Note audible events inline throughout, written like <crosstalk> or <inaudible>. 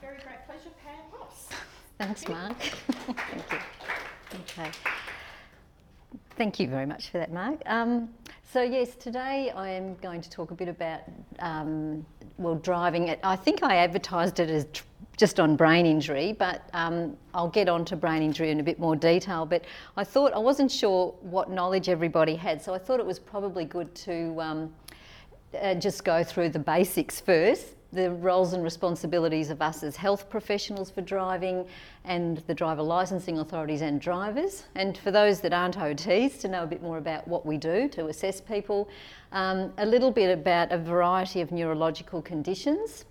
Very great pleasure, Pam Ross. Thanks, Mark. <laughs> Thank you. Okay. Thank you very much for that, Mark. Um, so yes, today I am going to talk a bit about um, well driving. It. I think I advertised it as tr- just on brain injury, but um, I'll get on to brain injury in a bit more detail. But I thought I wasn't sure what knowledge everybody had, so I thought it was probably good to um, uh, just go through the basics first the roles and responsibilities of us as health professionals for driving and the driver licensing authorities and drivers. And for those that aren't OTs, to know a bit more about what we do to assess people, um, a little bit about a variety of neurological conditions.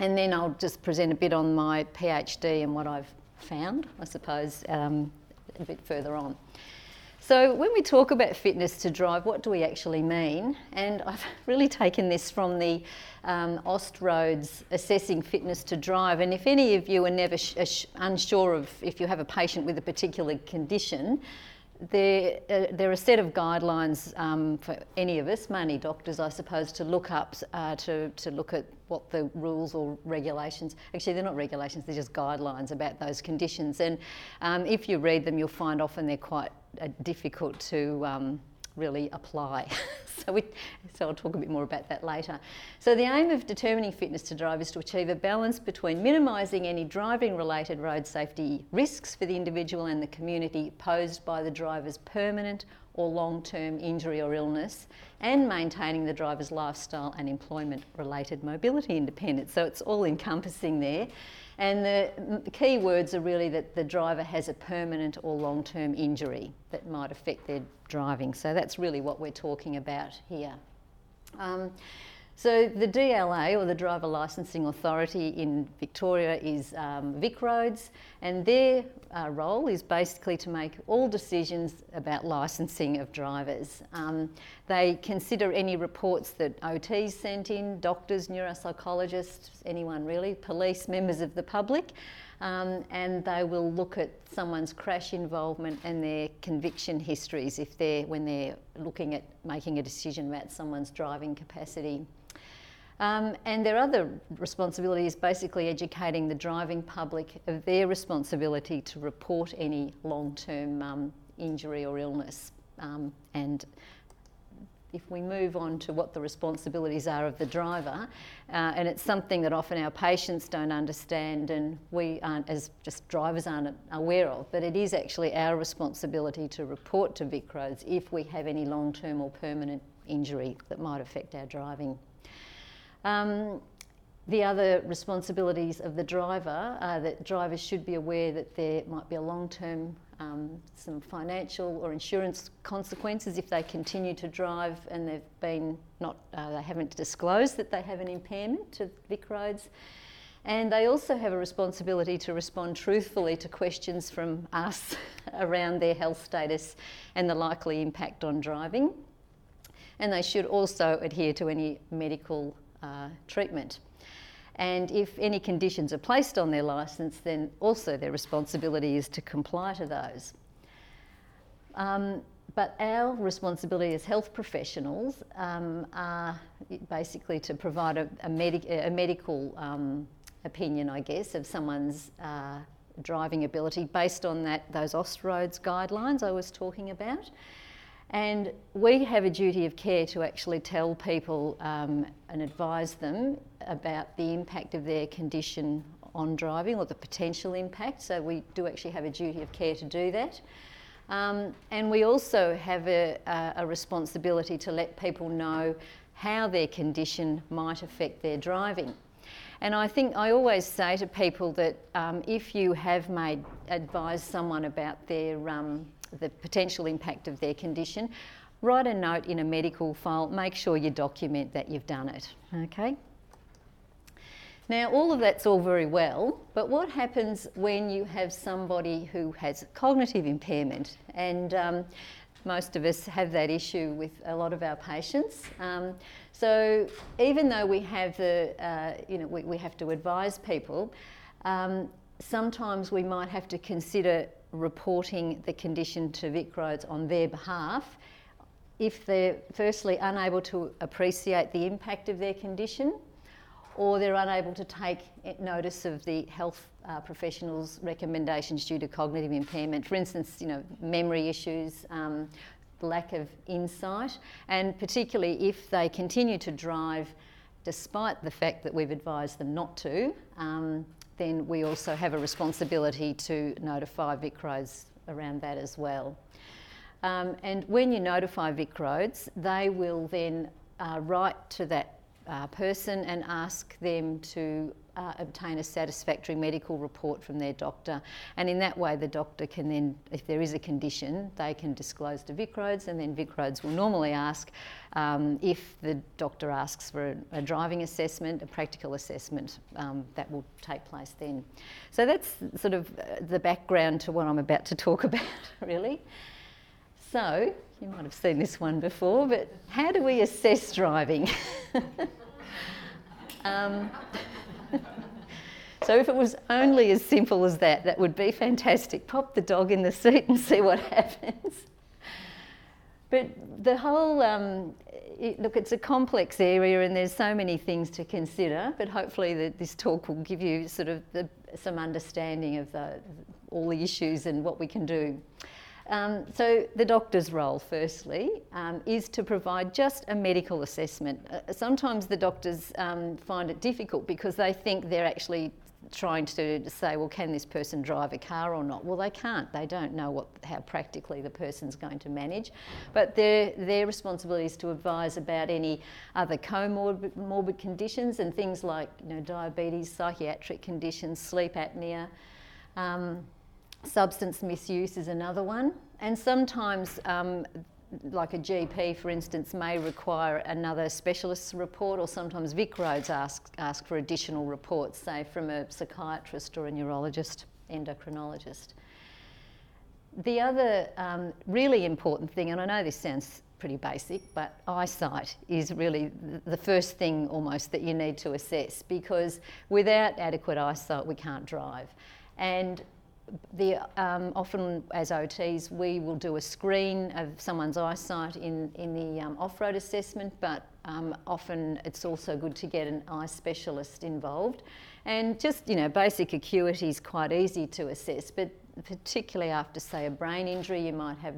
And then I'll just present a bit on my PhD and what I've found, I suppose, um, a bit further on. So, when we talk about fitness to drive, what do we actually mean? And I've <laughs> really taken this from the um, Austroads assessing fitness to drive. And if any of you are never sh- unsure of if you have a patient with a particular condition, there, uh, there are a set of guidelines um, for any of us, mainly doctors, I suppose, to look up uh, to, to look at what the rules or regulations. Actually, they're not regulations; they're just guidelines about those conditions. And um, if you read them, you'll find often they're quite uh, difficult to um, really apply. <laughs> so, we, so I'll talk a bit more about that later. So the aim of determining fitness to drive is to achieve a balance between minimising any driving related road safety risks for the individual and the community posed by the driver's permanent or long-term injury or illness and maintaining the driver's lifestyle and employment related mobility independence. So it's all encompassing there. And the key words are really that the driver has a permanent or long term injury that might affect their driving. So that's really what we're talking about here. Um, so the DLA, or the Driver Licensing Authority in Victoria, is um, VicRoads, and their uh, role is basically to make all decisions about licensing of drivers. Um, they consider any reports that OTs sent in, doctors, neuropsychologists, anyone really, police, members of the public. Um, and they will look at someone's crash involvement and their conviction histories if they're when they're looking at making a decision about someone's driving capacity. Um, and their other responsibility is basically educating the driving public of their responsibility to report any long term um, injury or illness. Um, and if we move on to what the responsibilities are of the driver, uh, and it's something that often our patients don't understand and we aren't, as just drivers, aren't aware of, but it is actually our responsibility to report to VicRoads if we have any long term or permanent injury that might affect our driving. Um, the other responsibilities of the driver are that drivers should be aware that there might be a long term, um, some financial or insurance consequences if they continue to drive and they've been not, uh, they haven't disclosed that they have an impairment to VicRoads. And they also have a responsibility to respond truthfully to questions from us <laughs> around their health status and the likely impact on driving. And they should also adhere to any medical uh, treatment. And if any conditions are placed on their licence, then also their responsibility is to comply to those. Um, but our responsibility as health professionals um, are basically to provide a, a, medic- a medical um, opinion, I guess, of someone's uh, driving ability based on that those Austroads guidelines I was talking about. And we have a duty of care to actually tell people um, and advise them about the impact of their condition on driving or the potential impact. So we do actually have a duty of care to do that. Um, and we also have a, a, responsibility to let people know how their condition might affect their driving. And I think I always say to people that um, if you have made advised someone about their um, the potential impact of their condition, write a note in a medical file, make sure you document that you've done it, okay? Now, all of that's all very well, but what happens when you have somebody who has cognitive impairment? And um, most of us have that issue with a lot of our patients. Um, so, even though we have the, uh, you know, we, we, have to advise people, um, sometimes we might have to consider reporting the condition to VicRoads on their behalf if they're firstly unable to appreciate the impact of their condition or they're unable to take notice of the health uh, professionals' recommendations due to cognitive impairment. For instance, you know, memory issues, um, lack of insight, and particularly if they continue to drive despite the fact that we've advised them not to, um, then we also have a responsibility to notify VicRoads around that as well. Um, and when you notify VicRoads, they will then uh, write to that uh, person and ask them to uh, obtain a satisfactory medical report from their doctor. And in that way, the doctor can then, if there is a condition, they can disclose to VicRoads, and then VicRoads will normally ask um, if the doctor asks for a, a, driving assessment, a practical assessment, um, that will take place then. So that's sort of uh, the background to what I'm about to talk <laughs> about, really. So, you might have seen this one before, but how do we assess driving? <laughs> um, <laughs> so if it was only as simple as that, that would be fantastic. Pop the dog in the seat and see what <laughs> happens. But the whole, um, it, look, it's a complex area and there's so many things to consider, but hopefully the, this talk will give you sort of the, some understanding of the, all the issues and what we can do. Um, so the doctor's role, firstly, um, is to provide just a medical assessment. Uh, sometimes the doctors um, find it difficult because they think they're actually trying to say, well, can this person drive a car or not? Well, they can't. They don't know what, how practically the person's going to manage. But their, their responsibility is to advise about any other comorbid morbid conditions and things like you know, diabetes, psychiatric conditions, sleep apnea. Um, Substance misuse is another one. And sometimes, um, like a GP, for instance, may require another specialist's report, or sometimes VicRoads ask, ask for additional reports, say from a psychiatrist or a neurologist, endocrinologist. The other um, really important thing, and I know this sounds pretty basic, but eyesight is really the first thing almost that you need to assess because without adequate eyesight, we can't drive. And the, um, often as OTs, we will do a screen of someone's eyesight in, in the um, off-road assessment, but um, often it's also good to get an eye specialist involved. And just, you know, basic acuity is quite easy to assess, but particularly after, say, a brain injury, you might have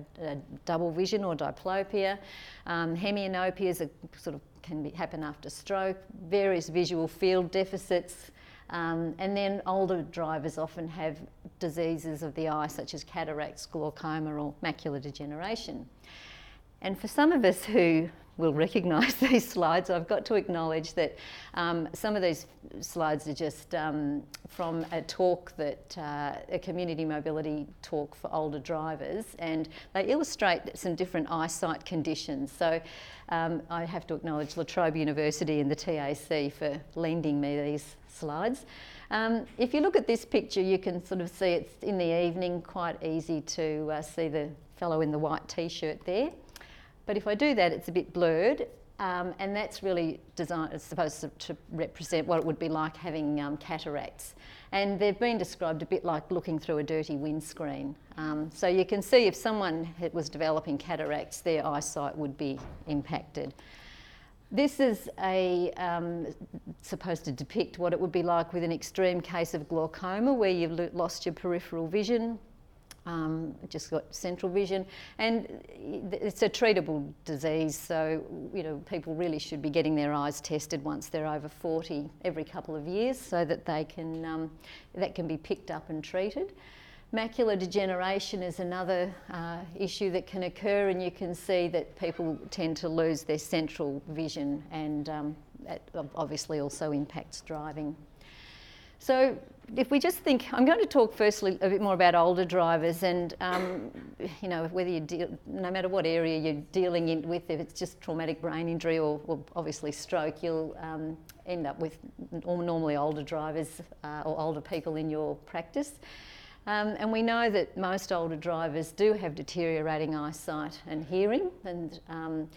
double vision or diplopia. Um, hemianopia is a, sort of can be, happen after stroke, various visual field deficits, um, and then older drivers often have diseases of the eye, such as cataracts, glaucoma, or macular degeneration. And for some of us who will recognise <laughs> these slides, I've got to acknowledge that um, some of these slides are just um, from a talk that uh, a community mobility talk for older drivers, and they illustrate some different eyesight conditions. So um, I have to acknowledge La Trobe University and the TAC for lending me these slides. Um, if you look at this picture, you can sort of see it's in the evening, quite easy to uh, see the fellow in the white t-shirt there. But if I do that, it's a bit blurred, um, and that's really designed, it's supposed to, to, represent what it would be like having um, cataracts. And they've been described a bit like looking through a dirty windscreen. Um, so you can see if someone was developing cataracts, their eyesight would be impacted. This is a, um, supposed to depict what it would be like with an extreme case of glaucoma where you've lost your peripheral vision, um, just got central vision, and it's a treatable disease. So you know people really should be getting their eyes tested once they're over 40 every couple of years, so that they can um, that can be picked up and treated. Macular degeneration is another uh, issue that can occur, and you can see that people tend to lose their central vision, and um, that obviously also impacts driving. So, if we just think, I'm going to talk firstly a bit more about older drivers, and um, you know, whether you deal, no matter what area you're dealing in with, if it's just traumatic brain injury or, or obviously stroke, you'll um, end up with normally older drivers uh, or older people in your practice. Um, and we know that most older drivers do have deteriorating eyesight and hearing, and um,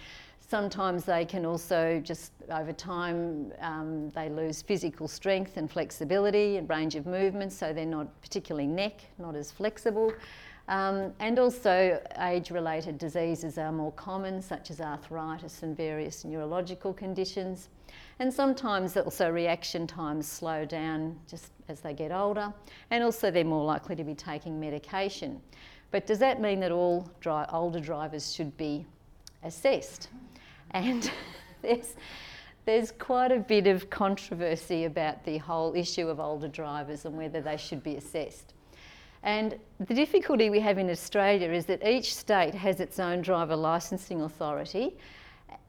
sometimes they can also just over time um, they lose physical strength and flexibility and range of movement, so they're not particularly neck, not as flexible. Um, and also, age related diseases are more common, such as arthritis and various neurological conditions. And sometimes also reaction times slow down just as they get older, and also they're more likely to be taking medication. But does that mean that all dri- older drivers should be assessed? And <laughs> there's, there's quite a bit of controversy about the whole issue of older drivers and whether they should be assessed. And the difficulty we have in Australia is that each state has its own driver licensing authority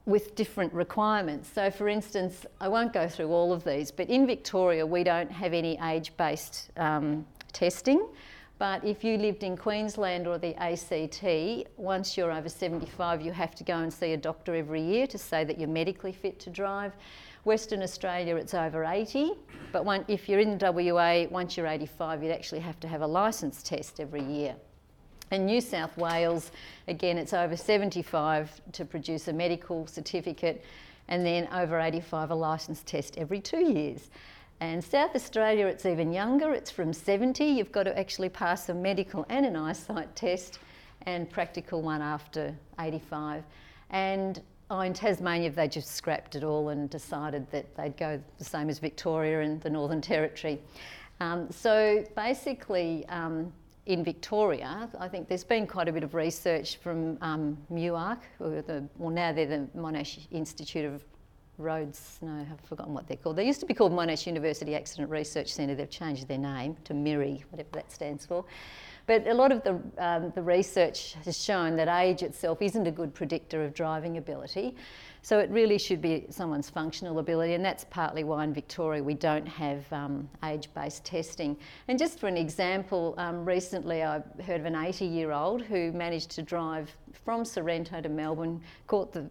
with different requirements. So, for instance, I won't go through all of these, but in Victoria, we don't have any age based um, testing. But if you lived in Queensland or the ACT, once you're over 75, you have to go and see a doctor every year to say that you're medically fit to drive. Western Australia, it's over 80, but if you're in WA, once you're 85, you'd actually have to have a licence test every year. In New South Wales, again, it's over 75 to produce a medical certificate, and then over 85, a licence test every two years. And South Australia, it's even younger, it's from 70. You've got to actually pass a medical and an eyesight test and practical one after 85. And oh, in Tasmania, they just scrapped it all and decided that they'd go the same as Victoria and the Northern Territory. Um, so basically, um, in Victoria, I think there's been quite a bit of research from um, MUARC, or the, well now they're the Monash Institute of Roads, no, I've forgotten what they're called. They used to be called Monash University Accident Research Centre. They've changed their name to MIRI, whatever that stands for. But a lot of the, um, the research has shown that age itself isn't a good predictor of driving ability. So it really should be someone's functional ability, and that's partly why in Victoria we don't have um, age based testing. And just for an example, um, recently I heard of an 80 year old who managed to drive from Sorrento to Melbourne, caught the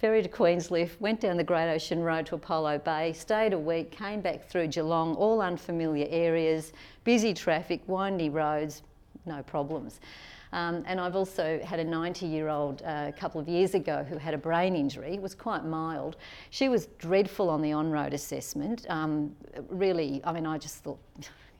ferry to Queenscliff, went down the Great Ocean Road to Apollo Bay, stayed a week, came back through Geelong, all unfamiliar areas, busy traffic, windy roads, no problems. Um, and I've also had a 90 year old uh, a couple of years ago who had a brain injury, it was quite mild. She was dreadful on the on road assessment. Um, really, I mean, I just thought,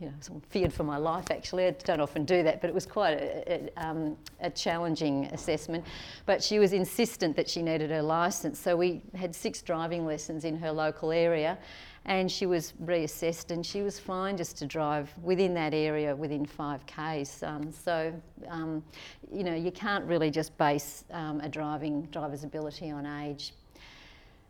you know, feared for my life actually. I don't often do that, but it was quite a, a, um, a, challenging assessment. But she was insistent that she needed her licence, so we had six driving lessons in her local area and she was reassessed and she was fine just to drive within that area within 5k's. Um, so, um, you know, you can't really just base um, a driving driver's ability on age.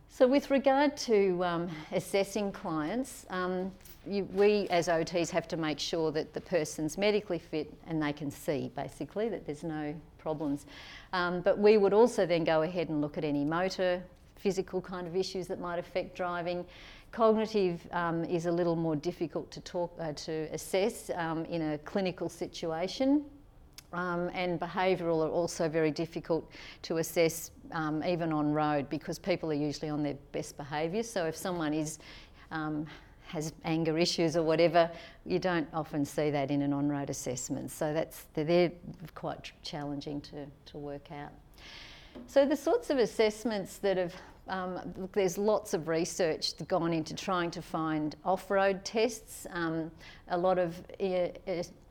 So, with regard to um, assessing clients, um, you, we as OTs have to make sure that the person's medically fit and they can see basically that there's no problems. Um, but we would also then go ahead and look at any motor, physical kind of issues that might affect driving Cognitive um, is a little more difficult to talk uh, to assess um, in a clinical situation. Um, and behavioural are also very difficult to assess um, even on road because people are usually on their best behaviour. So if someone is um, has anger issues or whatever, you don't often see that in an on-road assessment. So that's they're quite challenging to, to work out. So the sorts of assessments that have um, look, there's lots of research gone into trying to find off-road tests. Um, a lot of uh,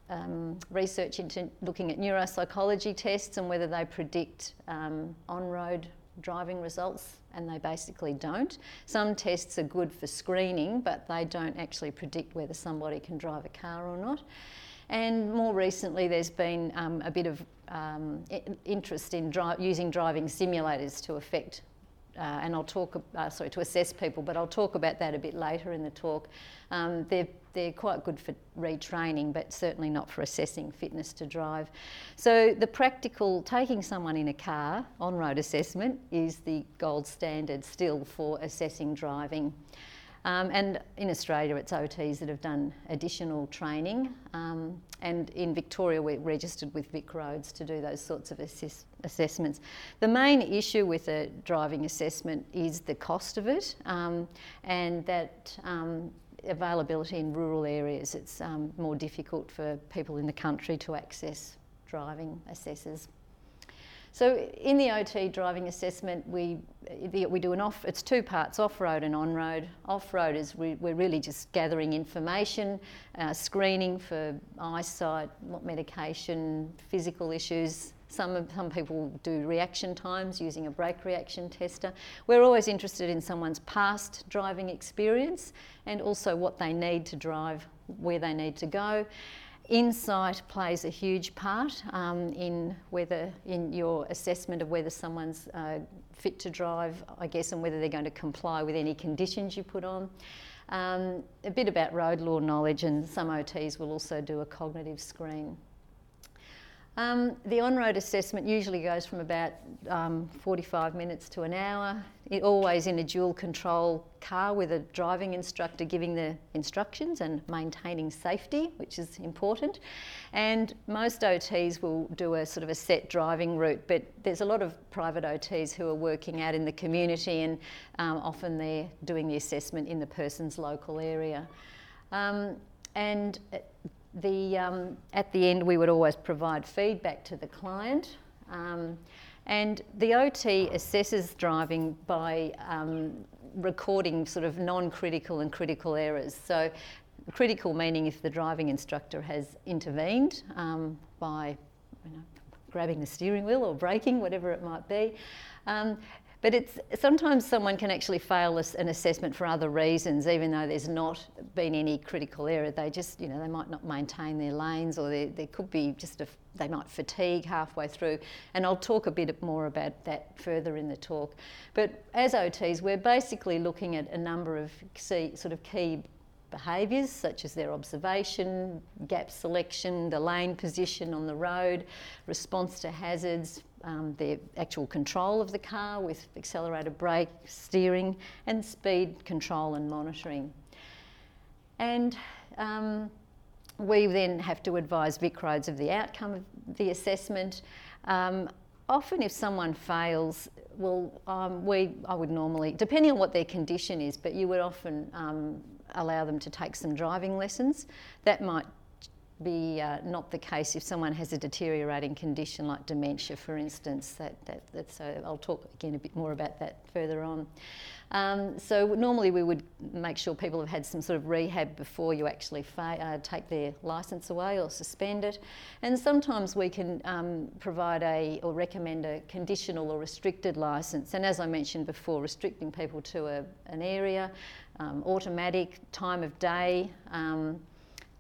um, research into looking at neuropsychology tests and whether they predict um, on-road driving results, and they basically don't. Some tests are good for screening, but they don't actually predict whether somebody can drive a car or not. And more recently, there's been um, a bit of um, interest in dri- using driving simulators to affect uh, and I'll talk, uh, sorry, to assess people, but I'll talk about that a bit later in the talk. Um, they're, they're quite good for retraining, but certainly not for assessing fitness to drive. So the practical, taking someone in a car, on-road assessment, is the gold standard still for assessing driving. Um, and in Australia, it's OTs that have done additional training. Um, and in Victoria, we're registered with Vic Roads to do those sorts of assess- assessments. The main issue with a driving assessment is the cost of it um, and that um, availability in rural areas. It's um, more difficult for people in the country to access driving assessors. So in the OT driving assessment, we we do an off. It's two parts: off-road and on-road. Off-road is we, are really just gathering information, uh, screening for eyesight, medication, physical issues. Some some people do reaction times using a brake reaction tester. We're always interested in someone's past driving experience and also what they need to drive, where they need to go. Insight plays a huge part um, in whether in your assessment of whether someone's uh, fit to drive, I guess, and whether they're going to comply with any conditions you put on. Um, a bit about road law knowledge, and some OTs will also do a cognitive screen. Um, the on-road assessment usually goes from about um, 45 minutes to an hour, it, always in a dual control car with a driving instructor giving the instructions and maintaining safety, which is important. And most OTs will do a sort of a set driving route, but there's a lot of private OTs who are working out in the community and um, often they're doing the assessment in the person's local area. Um, and the, um, at the end, we would always provide feedback to the client. Um, and the OT assesses driving by um, recording sort of non critical and critical errors. So, critical meaning if the driving instructor has intervened um, by you know, grabbing the steering wheel or braking, whatever it might be. Um, but it's sometimes someone can actually fail an assessment for other reasons, even though there's not been any critical error. They just, you know, they might not maintain their lanes, or there, could be just a, they might fatigue halfway through. And I'll talk a bit more about that further in the talk. But as OTs, we're basically looking at a number of key, sort of key behaviours such as their observation, gap selection, the lane position on the road, response to hazards, um, the actual control of the car with accelerator brake, steering, and speed control and monitoring. And um, we then have to advise VicRoads of the outcome of the assessment. Um, often, if someone fails, well, um, we I would normally, depending on what their condition is, but you would often um, allow them to take some driving lessons. That might be uh, not the case if someone has a deteriorating condition like dementia, for instance. That, that, so I'll talk again a bit more about that further on. Um, so normally we would make sure people have had some sort of rehab before you actually fa- uh, take their licence away or suspend it. And sometimes we can um, provide a or recommend a conditional or restricted licence. And as I mentioned before, restricting people to a, an area, um, automatic, time of day. Um,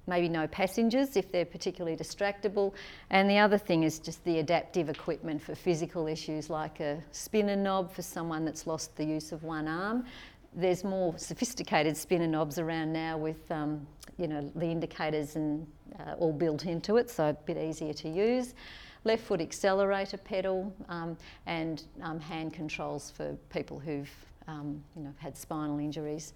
maybe no passengers if they're particularly distractible. And the other thing is just the adaptive equipment for physical issues like a spinner knob for someone that's lost the use of one arm. There's more sophisticated spinner knobs around now with um, you know the indicators and uh, all built into it, so a bit easier to use. Left foot accelerator pedal um, and um, hand controls for people who've um, you know had spinal injuries.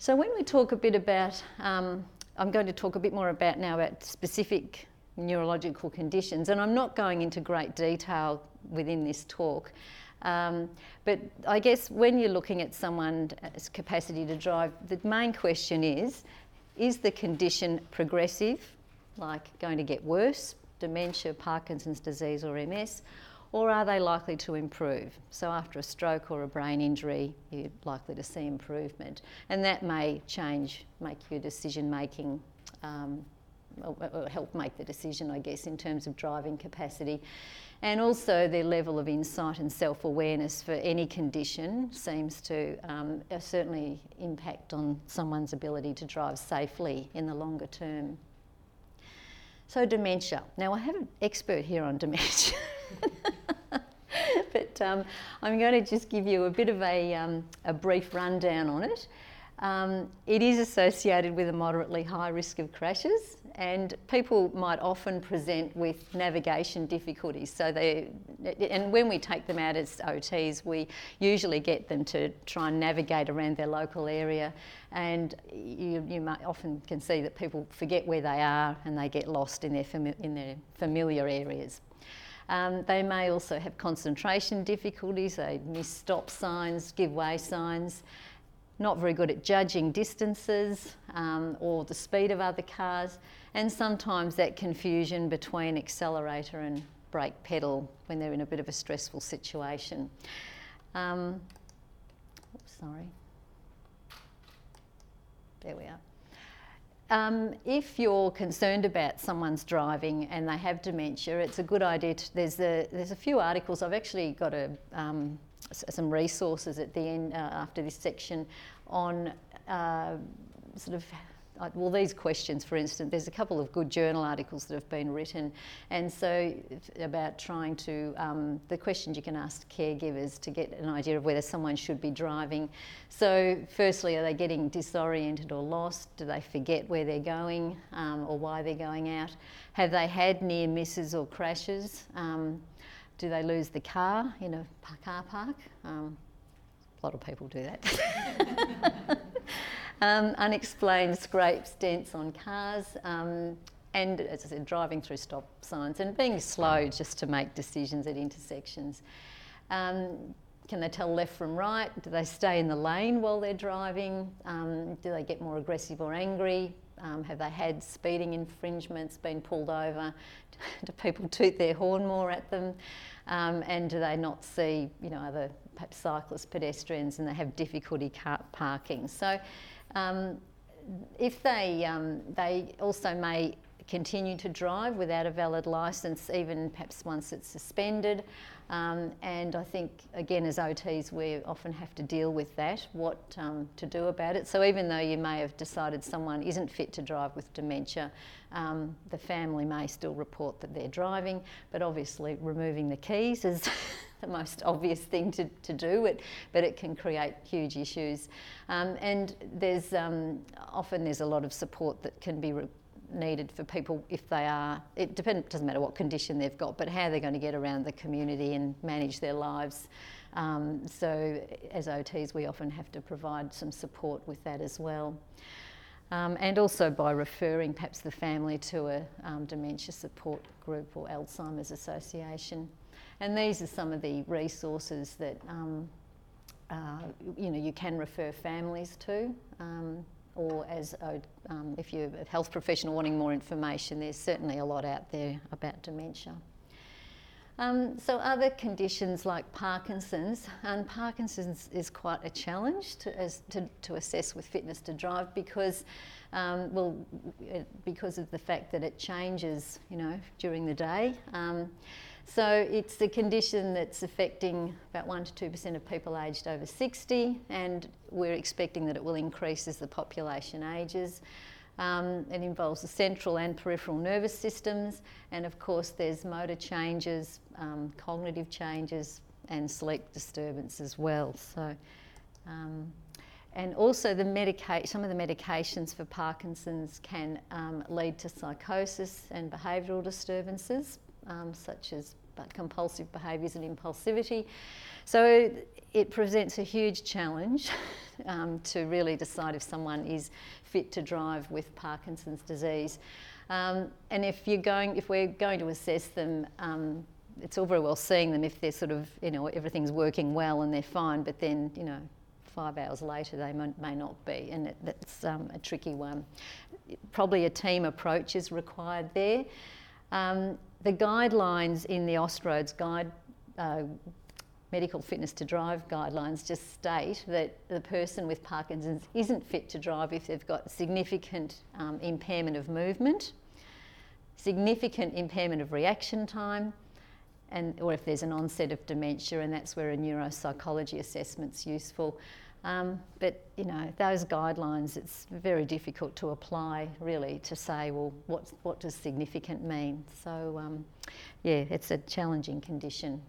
So when we talk a bit about um, I'm going to talk a bit more about now about specific neurological conditions, and I'm not going into great detail within this talk. Um, but I guess when you're looking at someone's capacity to drive, the main question is is the condition progressive, like going to get worse, dementia, Parkinson's disease, or MS, or are they likely to improve? So, after a stroke or a brain injury, you're likely to see improvement, and that may change, make your decision making. Um, or help make the decision, I guess, in terms of driving capacity. And also, their level of insight and self awareness for any condition seems to um, certainly impact on someone's ability to drive safely in the longer term. So, dementia. Now, I have an expert here on dementia. <laughs> <laughs> but um, I'm going to just give you a bit of a, um, a brief rundown on it. Um, it is associated with a moderately high risk of crashes, and people might often present with navigation difficulties. So they, and when we take them out as OTs, we usually get them to try and navigate around their local area, and you, you often can see that people forget where they are and they get lost in their, fami- in their familiar areas. Um, they may also have concentration difficulties, they miss stop signs, give way signs, not very good at judging distances um, or the speed of other cars, and sometimes that confusion between accelerator and brake pedal when they're in a bit of a stressful situation. Um, oops, sorry. There we are. Um, if you're concerned about someone's driving and they have dementia, it's a good idea. To, there's a there's a few articles. I've actually got a um, some resources at the end uh, after this section on uh, sort of well, these questions, for instance, there's a couple of good journal articles that have been written, and so about trying to um, the questions you can ask caregivers to get an idea of whether someone should be driving. So, firstly, are they getting disoriented or lost? Do they forget where they're going um, or why they're going out? Have they had near misses or crashes? Um, do they lose the car in a car park? Um, a lot of people do that. <laughs> <laughs> um, unexplained scrapes, dents on cars, um, and as I said, driving through stop signs and being slow just to make decisions at intersections. Um, can they tell left from right? Do they stay in the lane while they're driving? Um, do they get more aggressive or angry? Um, have they had speeding infringements, been pulled over? <laughs> do people toot their horn more at them? Um, and do they not see, you know, other perhaps cyclists, pedestrians, and they have difficulty parking? So um, if they, um, they also may continue to drive without a valid licence, even perhaps once it's suspended. Um, and I think, again, as OTs, we often have to deal with that, what um, to do about it. So even though you may have decided someone isn't fit to drive with dementia, um, the family may still report that they're driving, but obviously removing the keys is <laughs> <laughs> the most obvious thing to, to do, it, but it can create huge issues. Um, and there's um, often there's a lot of support that can be re- needed for people if they are, it depends, doesn't matter what condition they've got, but how they're going to get around the community and manage their lives. Um, so as OTs, we often have to provide some support with that as well. Um, and also by referring perhaps the family to a um, dementia support group or Alzheimer's association. And these are some of the resources that um, uh, you know you can refer families to, um, or as a, um, if you're a health professional wanting more information, there's certainly a lot out there about dementia. Um, so other conditions like Parkinson's, and Parkinson's is quite a challenge to, as, to, to assess with fitness to drive because, um, well, because of the fact that it changes, you know, during the day. Um, so it's the condition that's affecting about 1 to 2% of people aged over 60, and we're expecting that it will increase as the population ages. Um, it involves the central and peripheral nervous systems, and of course, there's motor changes, um, cognitive changes, and sleep disturbance as well. So, um, and also the medica- some of the medications for Parkinson's can um, lead to psychosis and behavioural disturbances um, such as compulsive behaviours and impulsivity. So it presents a huge challenge <laughs> um, to really decide if someone is fit to drive with Parkinson's disease. Um, and if you're going, if we're going to assess them, um, it's all very well seeing them if they're sort of, you know, everything's working well and they're fine, but then, you know, five hours later they may, may not be, and it, that's um, a tricky one. Probably a team approach is required there. Um, the guidelines in the Austroads guide, uh, medical fitness to drive guidelines just state that the person with Parkinson's isn't fit to drive if they've got significant um, impairment of movement, significant impairment of reaction time, and or if there's an onset of dementia, and that's where a neuropsychology assessment's useful. Um, but you know those guidelines, it's very difficult to apply really to say, well, what's, what does significant mean? So um, yeah, it's a challenging condition.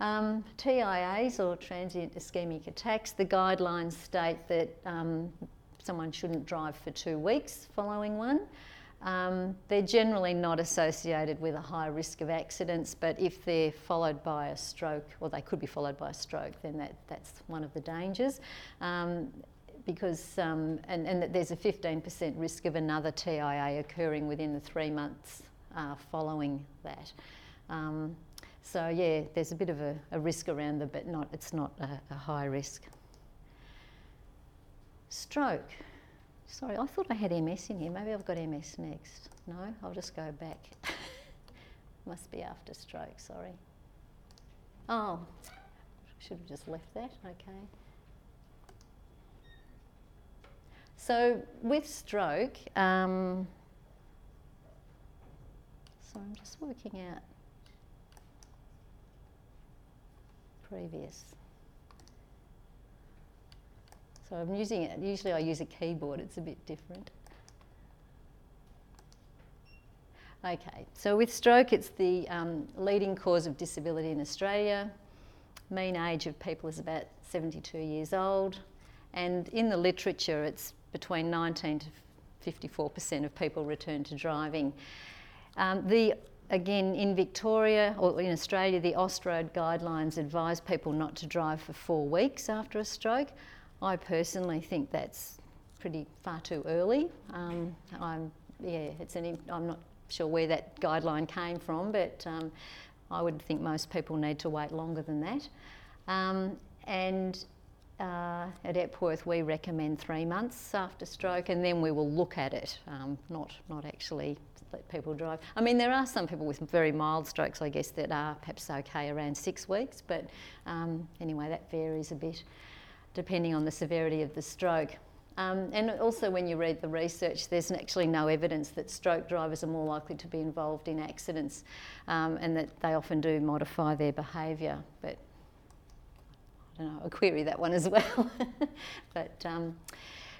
Um, TIAs or transient ischemic attacks, the guidelines state that um, someone shouldn't drive for two weeks following one. Um, they're generally not associated with a high risk of accidents, but if they're followed by a stroke, or they could be followed by a stroke, then that, that's one of the dangers. Um, because um, and, and there's a 15% risk of another TIA occurring within the three months uh, following that. Um, so yeah, there's a bit of a, a, risk around it, but not it's not a, a high risk. Stroke. Sorry, I thought I had MS in here. Maybe I've got MS next. No, I'll just go back. <laughs> must be after stroke, sorry. Oh, should have just left that, okay. So with stroke, um, so I'm just working out previous. So I'm using it, usually I use a keyboard, it's a bit different. Okay, so with stroke, it's the um, leading cause of disability in Australia. Mean age of people is about 72 years old, and in the literature, it's between 19 to 54% of people return to driving. Um, the again in Victoria or in Australia, the Austroad guidelines advise people not to drive for four weeks after a stroke. I personally think that's pretty far too early. Um, I'm yeah, it's an I'm not sure where that guideline came from, but um, I would think most people need to wait longer than that. Um, and uh, at Epworth, we recommend three months after stroke, and then we will look at it, um, not not actually let people drive. I mean, there are some people with very mild strokes, I guess, that are perhaps okay around six weeks, but um, anyway, that varies a bit depending on the severity of the stroke. Um, and also, when you read the research, there's actually no evidence that stroke drivers are more likely to be involved in accidents um, and that they often do modify their behaviour. But I don't know, I'll query that one as <laughs> well. but um,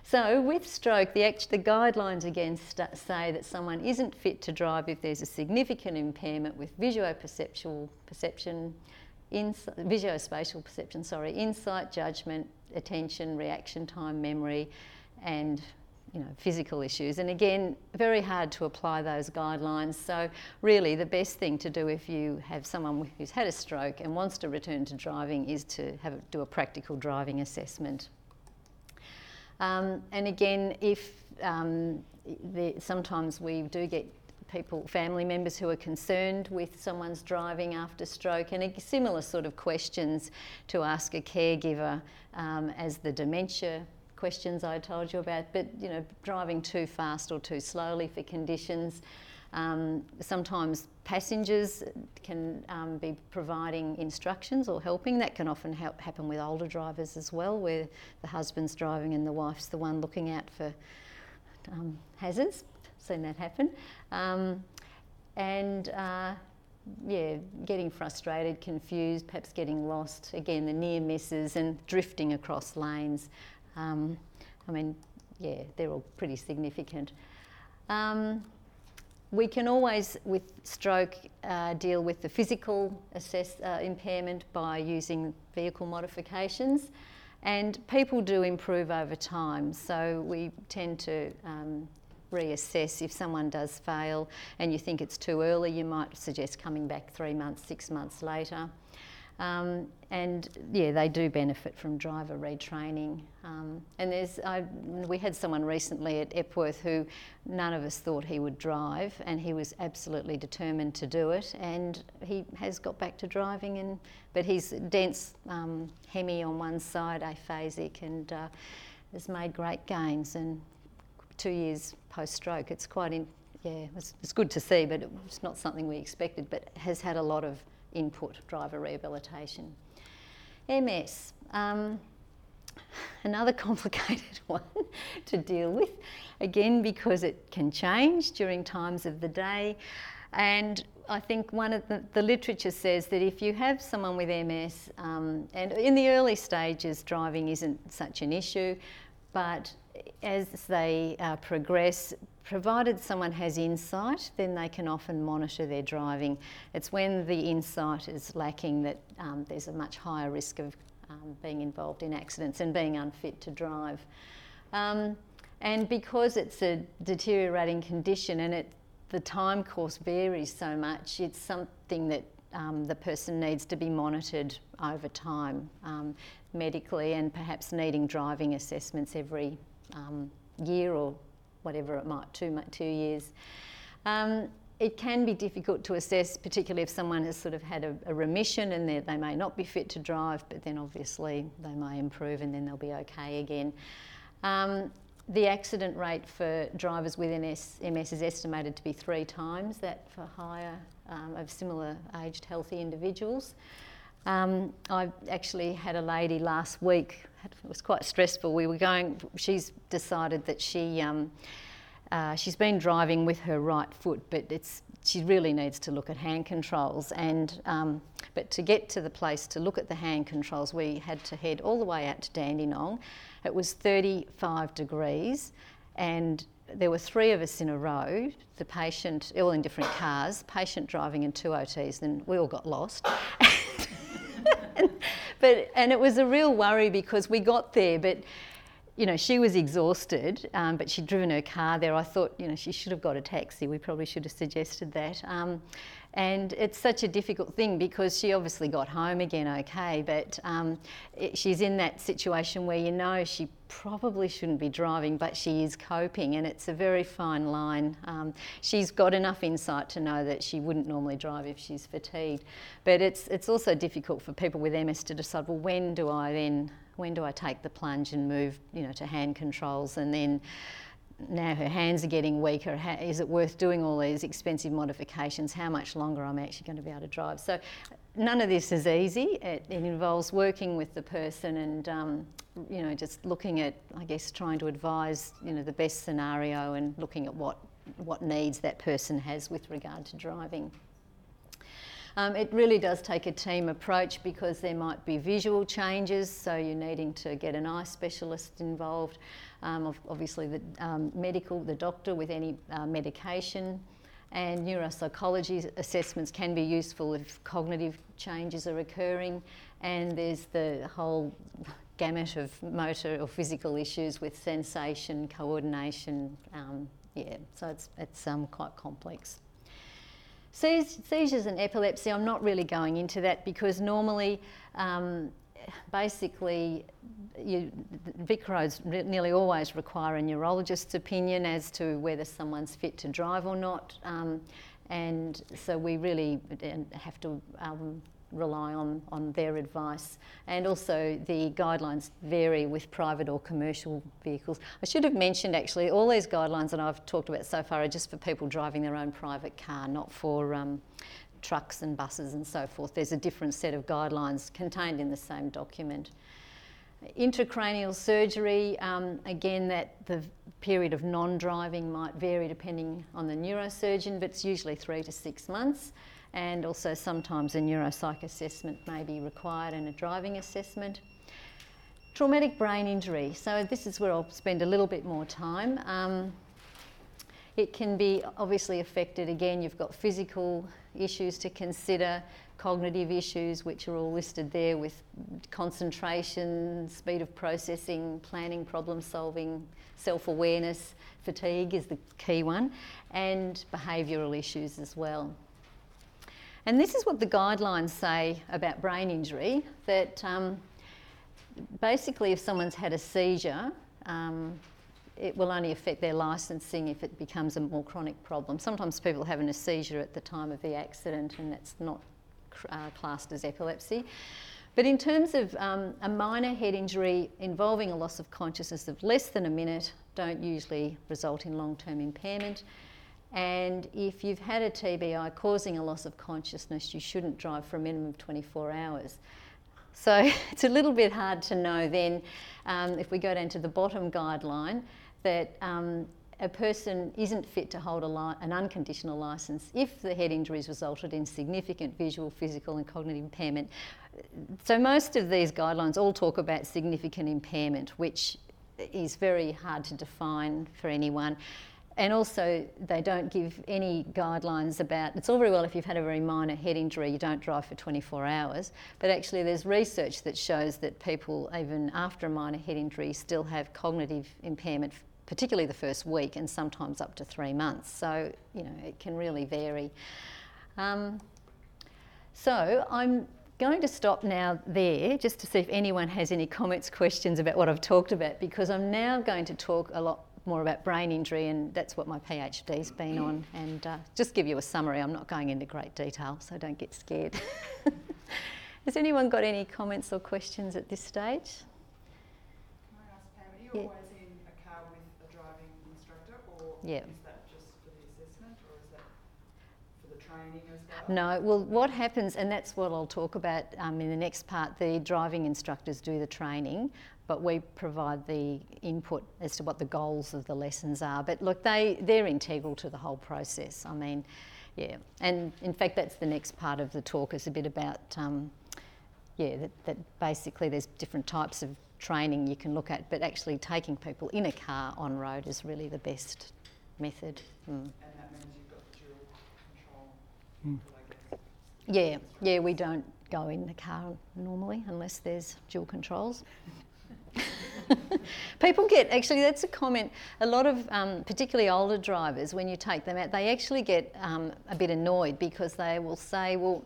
so, with stroke, the, act, the guidelines again st- say that someone isn't fit to drive if there's a significant impairment with visuoperceptual perception, ins- visuospatial perception, sorry, insight, judgment, attention, reaction time, memory, and you know, physical issues. And again, very hard to apply those guidelines. So, really, the best thing to do if you have someone who's had a stroke and wants to return to driving is to have a, do a practical driving assessment. Um, and again, if um, the, sometimes we do get people, family members who are concerned with someone's driving after stroke, and similar sort of questions to ask a caregiver um, as the dementia questions I told you about, but you know, driving too fast or too slowly for conditions. Um, sometimes passengers can um, be providing instructions or helping. That can often happen with older drivers as well, where the husband's driving and the wife's the one looking out for um, hazards. Seen that happen. Um, and uh, yeah, getting frustrated, confused, perhaps getting lost. Again, the near misses and drifting across lanes. Um, I mean, yeah, they're all pretty significant. Um, we can always, with stroke, uh, deal with the physical assess, uh, impairment by using vehicle modifications. And people do improve over time, so we tend to um, reassess if someone does fail and you think it's too early, you might suggest coming back three months, six months later. Um, and yeah, they do benefit from driver retraining. Um, and there's, I, we had someone recently at Epworth who none of us thought he would drive, and he was absolutely determined to do it. And he has got back to driving, and but he's dense um, hemi on one side, aphasic, and uh, has made great gains. And two years post stroke, it's quite in, yeah, it's, it's good to see, but it's not something we expected. But has had a lot of input driver rehabilitation. MS, um, <laughs> another <laughs> complicated <laughs> one to deal with, again because it can change during times of the day. And I think one of the, the literature says that if you have someone with MS, um, and in the early stages, driving isn't such an issue, but as they uh, progress, provided someone has insight, then they can often monitor their driving. It's when the insight is lacking that um, there's a much higher risk of um, being involved in accidents and being unfit to drive. Um, and because it's a deteriorating condition and it, the time course varies so much, it's something that um, the person needs to be monitored over time um, medically and perhaps needing driving assessments every um, year or whatever it might, two, two years. Um, it can be difficult to assess, particularly if someone has sort of had a, a remission and they may not be fit to drive, but then obviously they may improve and then they'll be okay again. Um, the accident rate for drivers with MS, is estimated to be three times that for higher um, of similar aged healthy individuals. Um, I actually had a lady last week. It was quite stressful. We were going. She's decided that she um, uh, she's been driving with her right foot, but it's she really needs to look at hand controls. And um, but to get to the place to look at the hand controls, we had to head all the way out to Dandenong. It was 35 degrees, and there were three of us in a row. The patient, all in different cars, patient driving and two OTs. Then we all got lost. <laughs> but and it was a real worry because we got there, but you know, she was exhausted, um, but she'd driven her car there. I thought, you know, she should have got a taxi. We probably should have suggested that. Um, and it's such a difficult thing because she obviously got home again okay, but um, it, she's in that situation where you know she probably shouldn't be driving, but she is coping, and it's a very fine line. Um, she's got enough insight to know that she wouldn't normally drive if she's fatigued, but it's it's also difficult for people with MS to decide, well, when do I then when do I take the plunge and move, you know, to hand controls and then now her hands are getting weaker. How, is it worth doing all these expensive modifications? How much longer I'm actually going to be able to drive? So, none of this is easy. It, it involves working with the person and, um, you know, just looking at, I guess, trying to advise, you know, the best scenario and looking at what what needs that person has with regard to driving. Um, it really does take a team approach because there might be visual changes, so you're needing to get an eye specialist involved. Um, obviously, the um, medical, the doctor with any uh, medication, and neuropsychology assessments can be useful if cognitive changes are occurring. And there's the whole gamut of motor or physical issues with sensation, coordination. Um, yeah, so it's, it's um, quite complex. Seizures and epilepsy, I'm not really going into that because normally, um, basically, you, VicRoads nearly always require a neurologist's opinion as to whether someone's fit to drive or not. Um, and so we really uh, have to um, rely on, on their advice. And also, the guidelines vary with private or commercial vehicles. I should have mentioned actually, all these guidelines that I've talked about so far are just for people driving their own private car, not for um, trucks and buses and so forth. There's a different set of guidelines contained in the same document. Intracranial surgery, um, again, that the period of non driving might vary depending on the neurosurgeon, but it's usually three to six months and also sometimes a neuropsych assessment may be required and a driving assessment. Traumatic brain injury, so this is where I'll spend a little bit more time. Um, it can be obviously affected again, you've got physical issues to consider, cognitive issues, which are all listed there with concentration, speed of processing, planning, problem solving, self awareness, fatigue is the key one, and behavioural issues as well. And this is what the guidelines say about brain injury that um, basically, if someone's had a seizure, um, it will only affect their licensing if it becomes a more chronic problem. Sometimes people have a seizure at the time of the accident and that's not uh, classed as epilepsy. But in terms of um, a minor head injury involving a loss of consciousness of less than a minute, don't usually result in long term impairment. And if you've had a TBI causing a loss of consciousness, you shouldn't drive for a minimum of 24 hours. So <laughs> it's a little bit hard to know then, um, if we go down to the bottom guideline, that um, a person isn't fit to hold li- an unconditional licence if the head injuries resulted in significant visual, physical, and cognitive impairment. So most of these guidelines all talk about significant impairment, which is very hard to define for anyone. And also, they don't give any guidelines about it's all very well if you've had a very minor head injury, you don't drive for 24 hours. But actually, there's research that shows that people, even after a minor head injury, still have cognitive impairment, particularly the first week and sometimes up to three months. So, you know, it can really vary. Um, so, I'm going to stop now there just to see if anyone has any comments, questions about what I've talked about because I'm now going to talk a lot more about brain injury, and that's what my PhD's been on. And uh, just give you a summary, I'm not going into great detail, so don't get scared. <laughs> Has anyone got any comments or questions at this stage? Can I ask Pam, are you yeah. always in a car with Yeah. Is that just for the assessment or is that for the training as well? No, well, what happens, and that's what I'll talk about um, in the next part, the driving instructors do the training, but we provide the input as to what the goals of the lessons are. But look, they, they're integral to the whole process. I mean, yeah, and in fact, that's the next part of the talk is a bit about, um, yeah, that, that basically there's different types of training you can look at, but actually taking people in a car on road is really the best method. Mm. And that means you've got dual control guess. Yeah, yeah, we don't go in the car normally unless there's dual controls. <laughs> People get actually that's a comment. A lot of um, particularly older drivers, when you take them out, they actually get um, a bit annoyed because they will say, "Well,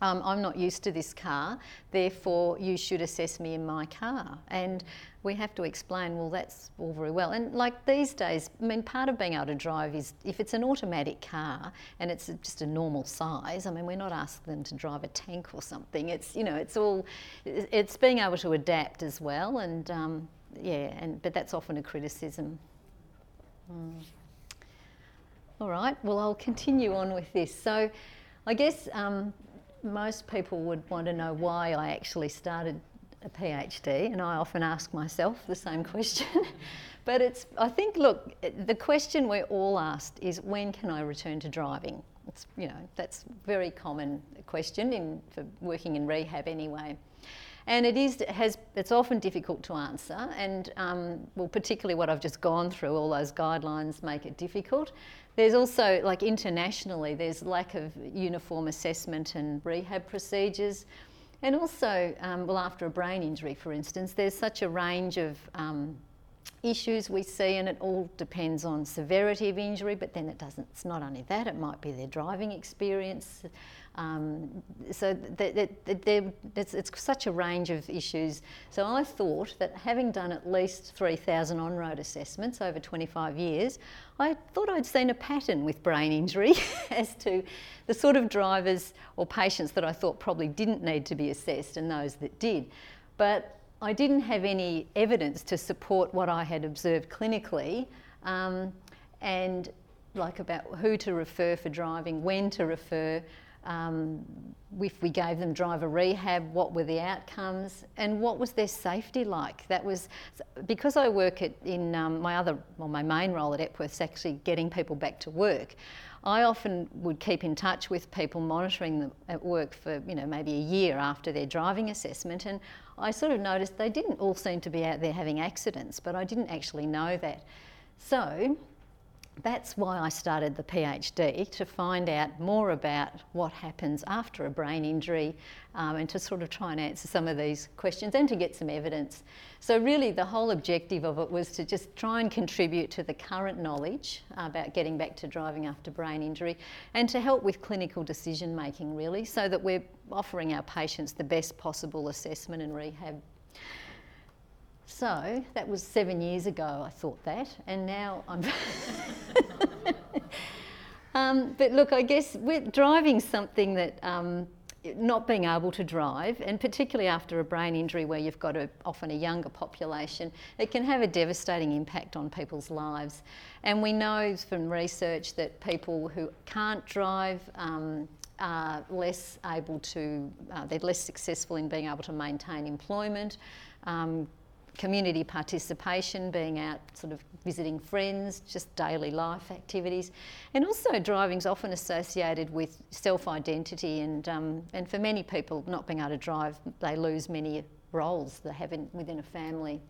um, I'm not used to this car, therefore you should assess me in my car. And we have to explain, well, that's all very well. And like these days, I mean, part of being able to drive is if it's an automatic car and it's just a normal size, I mean, we're not asking them to drive a tank or something. It's, you know, it's all, it's being able to adapt as well. And um, yeah, and, but that's often a criticism. Mm. All right, well, I'll continue on with this. So I guess um, most people would want to know why I actually started a PhD, and I often ask myself the same <laughs> question. but it's, I think, look, the question we're all asked is when can I return to driving? It's, you know, that's a very common question in, for working in rehab anyway. And it is has it's often difficult to answer, and um, well, particularly what I've just gone through, all those guidelines make it difficult. There's also, like internationally, there's lack of uniform assessment and rehab procedures. And also, um, well, after a brain injury, for instance, there's such a range of um, issues we see, and it all depends on severity of injury, but then it doesn't, it's not only that, it might be their driving experience, um, so th- th- th- it's, it's, such a range of issues. So I thought that having done at least 3,000 on-road assessments over 25 years, I thought I'd seen a pattern with brain injury <laughs> as to the sort of drivers or patients that I thought probably didn't need to be assessed and those that did. But I didn't have any evidence to support what I had observed clinically. Um, and like about who to refer for driving, when to refer, um, if we gave them driver rehab, what were the outcomes, and what was their safety like? That was because I work at, in um, my other, well, my main role at Epworth is actually getting people back to work. I often would keep in touch with people monitoring them at work for, you know, maybe a year after their driving assessment, and I sort of noticed they didn't all seem to be out there having accidents, but I didn't actually know that. So that's why I started the PhD to find out more about what happens after a brain injury um, and to sort of try and answer some of these questions and to get some evidence. So, really, the whole objective of it was to just try and contribute to the current knowledge about getting back to driving after brain injury and to help with clinical decision making, really, so that we're offering our patients the best possible assessment and rehab. So that was seven years ago, I thought that, and now I'm. <laughs> um, but look, I guess we're driving something that um, not being able to drive, and particularly after a brain injury where you've got a, often a younger population, it can have a devastating impact on people's lives. And we know from research that people who can't drive um, are less able to, uh, they're less successful in being able to maintain employment. Um, community participation, being out sort of visiting friends, just daily life activities. And also driving is often associated with self-identity and, um, and for many people not being able to drive, they lose many roles they have in, within a family.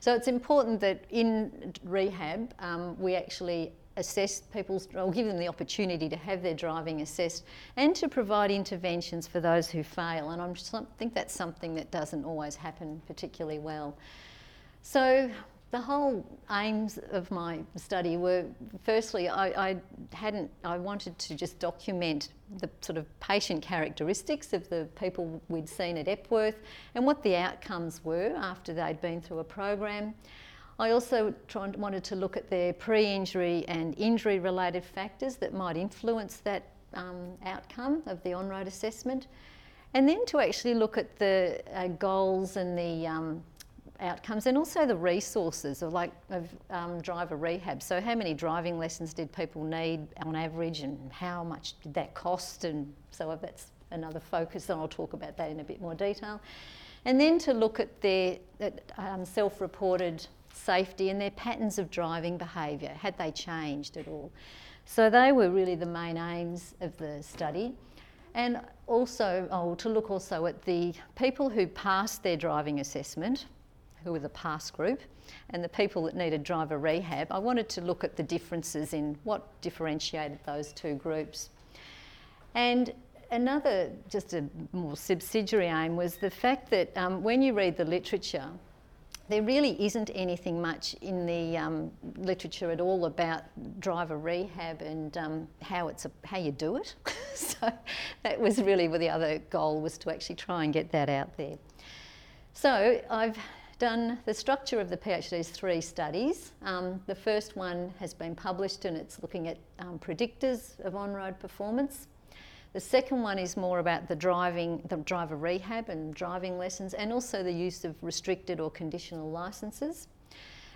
So it's important that in rehab um, we actually assess people's, or give them the opportunity to have their driving assessed and to provide interventions for those who fail. And I think that's something that doesn't always happen particularly well. So the whole aims of my study were firstly I, I, hadn't I wanted to just document the sort of patient characteristics of the people we'd seen at Epworth and what the outcomes were after they'd been through a program. I also tried, wanted to look at their pre-injury and injury related factors that might influence that um, outcome of the on-road assessment. And then to actually look at the uh, goals and the um, outcomes and also the resources of like of um, driver rehab. So how many driving lessons did people need on average and how much did that cost and so that's another focus and I'll talk about that in a bit more detail. And then to look at their um, self-reported safety and their patterns of driving behaviour, had they changed at all? So they were really the main aims of the study. And also, oh, to look also at the people who passed their driving assessment, who were the pass group, and the people that needed driver rehab. I wanted to look at the differences in what differentiated those two groups. And another, just a more subsidiary aim, was the fact that um, when you read the literature, there really isn't anything much in the um, literature at all about driver rehab and um, how it's a, how you do it. <laughs> so that was really where the other goal was to actually try and get that out there. So I've done the structure of the PhD's three studies. Um, the first one has been published and it's looking at um, predictors of on-road performance. The second one is more about the driving, the driver rehab and driving lessons, and also the use of restricted or conditional licences.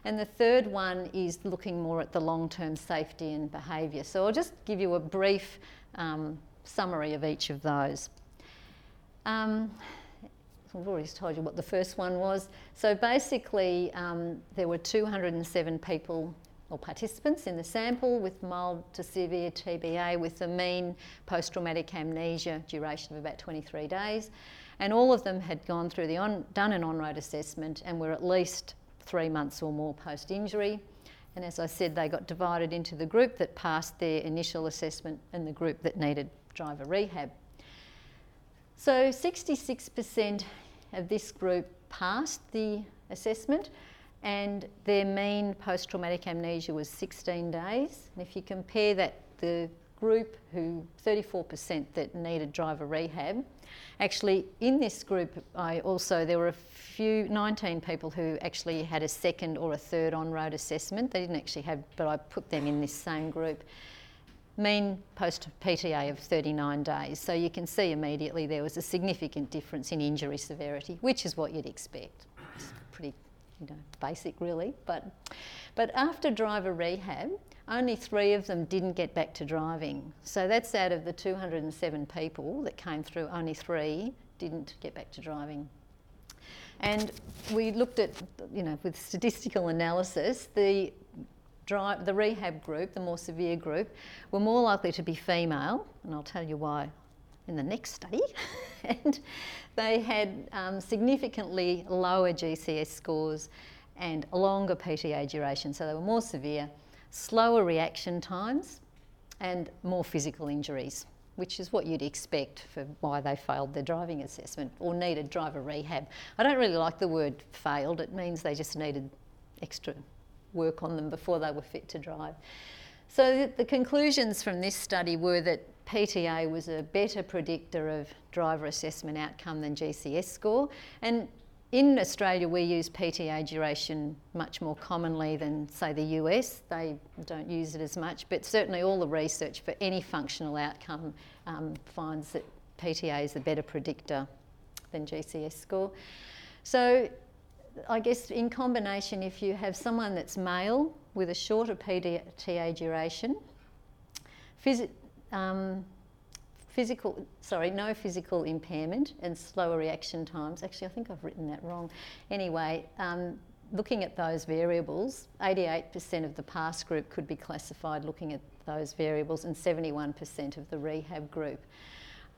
And the third one is looking more at the long-term safety and behaviour. So I'll just give you a brief um, summary of each of those. Um, I've already told you what the first one was. So basically, um, there were 207 people or participants in the sample with mild to severe TBI with a mean post traumatic amnesia duration of about 23 days. And all of them had gone through the on, done an on road assessment and were at least three months or more post injury. And as I said, they got divided into the group that passed their initial assessment and the group that needed driver rehab. So 66% of this group passed the assessment and their mean post traumatic amnesia was 16 days. And if you compare that, the group who 34% that needed driver rehab, actually in this group, I also there were a few 19 people who actually had a second or a third on-road assessment. They didn't actually have, but I put them in this same group. Mean post PTA of 39 days. So you can see immediately there was a significant difference in injury severity, which is what you'd expect. It's pretty you know, basic really. But, but after driver rehab, only three of them didn't get back to driving. So that's out of the 207 people that came through, only three didn't get back to driving. And we looked at, you know, with statistical analysis, the drive, the rehab group, the more severe group, were more likely to be female, and I'll tell you why in the next study, <laughs> and they had um, significantly lower GCS scores and longer PTA duration, so they were more severe, slower reaction times, and more physical injuries, which is what you'd expect for why they failed their driving assessment or needed driver rehab. I don't really like the word failed, it means they just needed extra work on them before they were fit to drive. So the, the conclusions from this study were that PTA was a better predictor of driver assessment outcome than GCS score. And in Australia, we use PTA duration much more commonly than, say, the US. They don't use it as much, but certainly all the research for any functional outcome um, finds that PTA is a better predictor than GCS score. So, I guess in combination, if you have someone that's male with a shorter PTA duration, phys- um, physical, sorry, no physical impairment and slower reaction times. Actually, I think I've written that wrong. Anyway, um, looking at those variables, 88% of the pass group could be classified looking at those variables and 71% of the rehab group.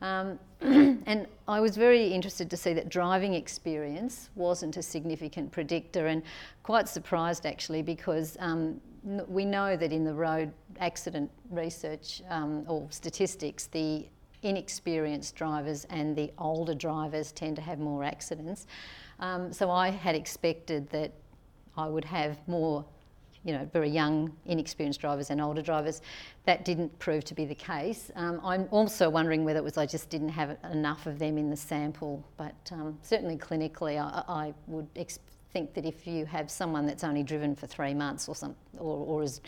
Um, <clears throat> and I was very interested to see that driving experience wasn't a significant predictor, and quite surprised actually because um, we know that in the road accident research um, or statistics, the inexperienced drivers and the older drivers tend to have more accidents. Um, so I had expected that I would have more, you know, very young, inexperienced drivers and older drivers. That didn't prove to be the case. Um, I'm also wondering whether it was I just didn't have enough of them in the sample, but um, certainly clinically, I, I would expect think that if you have someone that's only driven for three months or some, or, or is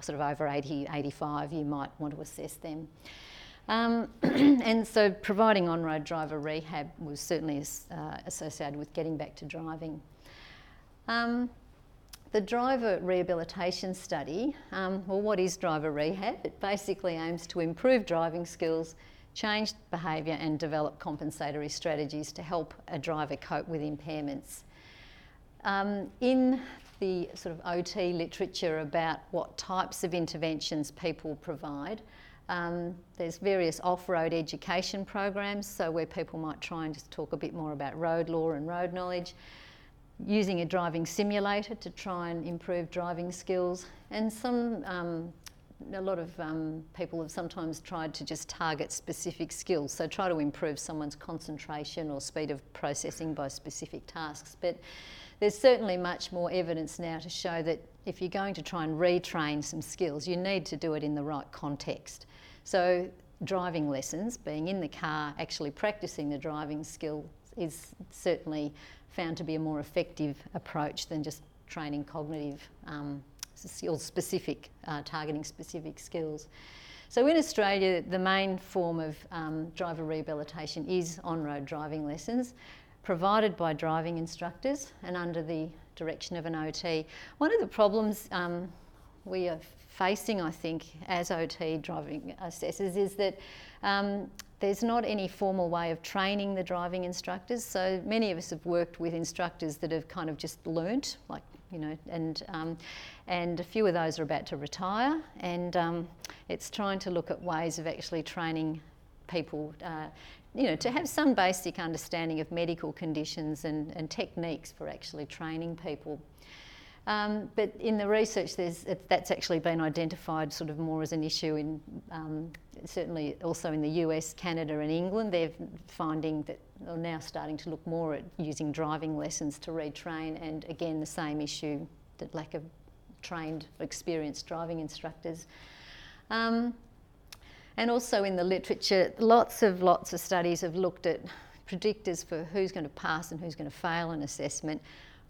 sort of over 80, 85, you might want to assess them. Um, <clears throat> and so providing on-road driver rehab was certainly uh, associated with getting back to driving. Um, the driver rehabilitation study, um, well, what is driver rehab? It basically aims to improve driving skills, change behaviour, and develop compensatory strategies to help a driver cope with impairments. Um, in the sort of OT literature about what types of interventions people provide, um, there's various off-road education programs, so where people might try and just talk a bit more about road law and road knowledge using a driving simulator to try and improve driving skills, and some um, a lot of um, people have sometimes tried to just target specific skills, so try to improve someone's concentration or speed of processing by specific tasks. But there's certainly much more evidence now to show that if you're going to try and retrain some skills, you need to do it in the right context. So driving lessons, being in the car, actually practicing the driving skill is certainly found to be a more effective approach than just training cognitive um, skills specific, uh, targeting specific skills. So in Australia, the main form of um, driver rehabilitation is on-road driving lessons, provided by driving instructors and under the direction of an OT. One of the problems um, we are facing, I think, as OT driving assessors is that um, there's not any formal way of training the driving instructors. So many of us have worked with instructors that have kind of just learnt, like you know, and um, and a few of those are about to retire, and um, it's trying to look at ways of actually training people. Uh, you know, to have some basic understanding of medical conditions and, and techniques for actually training people. Um, but in the research, that's actually been identified sort of more as an issue in um, certainly also in the US, Canada, and England. They're finding that they're now starting to look more at using driving lessons to retrain, and again, the same issue the lack of trained, experienced driving instructors. Um, and also in the literature, lots of lots of studies have looked at predictors for who's going to pass and who's going to fail an assessment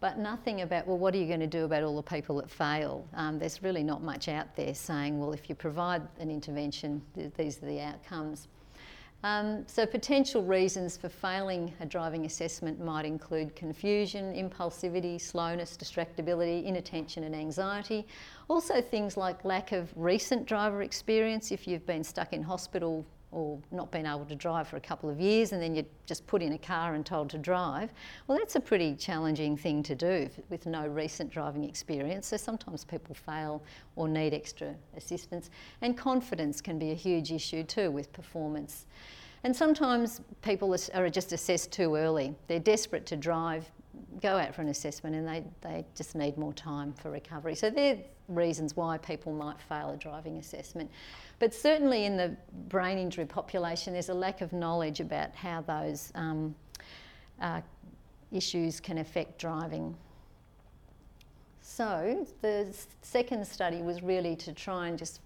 but nothing about, well, what are you going to do about all the people that fail? Um, there's really not much out there saying, well, if you provide an intervention, th- these are the outcomes. Um, so, potential reasons for failing a driving assessment might include confusion, impulsivity, slowness, distractibility, inattention, and anxiety. Also, things like lack of recent driver experience. If you've been stuck in hospital or not been able to drive for a couple of years and then you're just put in a car and told to drive, well, that's a pretty challenging thing to do with no recent driving experience. So sometimes people fail or need extra assistance. And confidence can be a huge issue too with performance. And sometimes people are just assessed too early. They're desperate to drive, go out for an assessment, and they, they just need more time for recovery. So they're reasons why people might fail a driving assessment. But certainly in the brain injury population, there's a lack of knowledge about how those um, uh, issues can affect driving. So the second study was really to try and just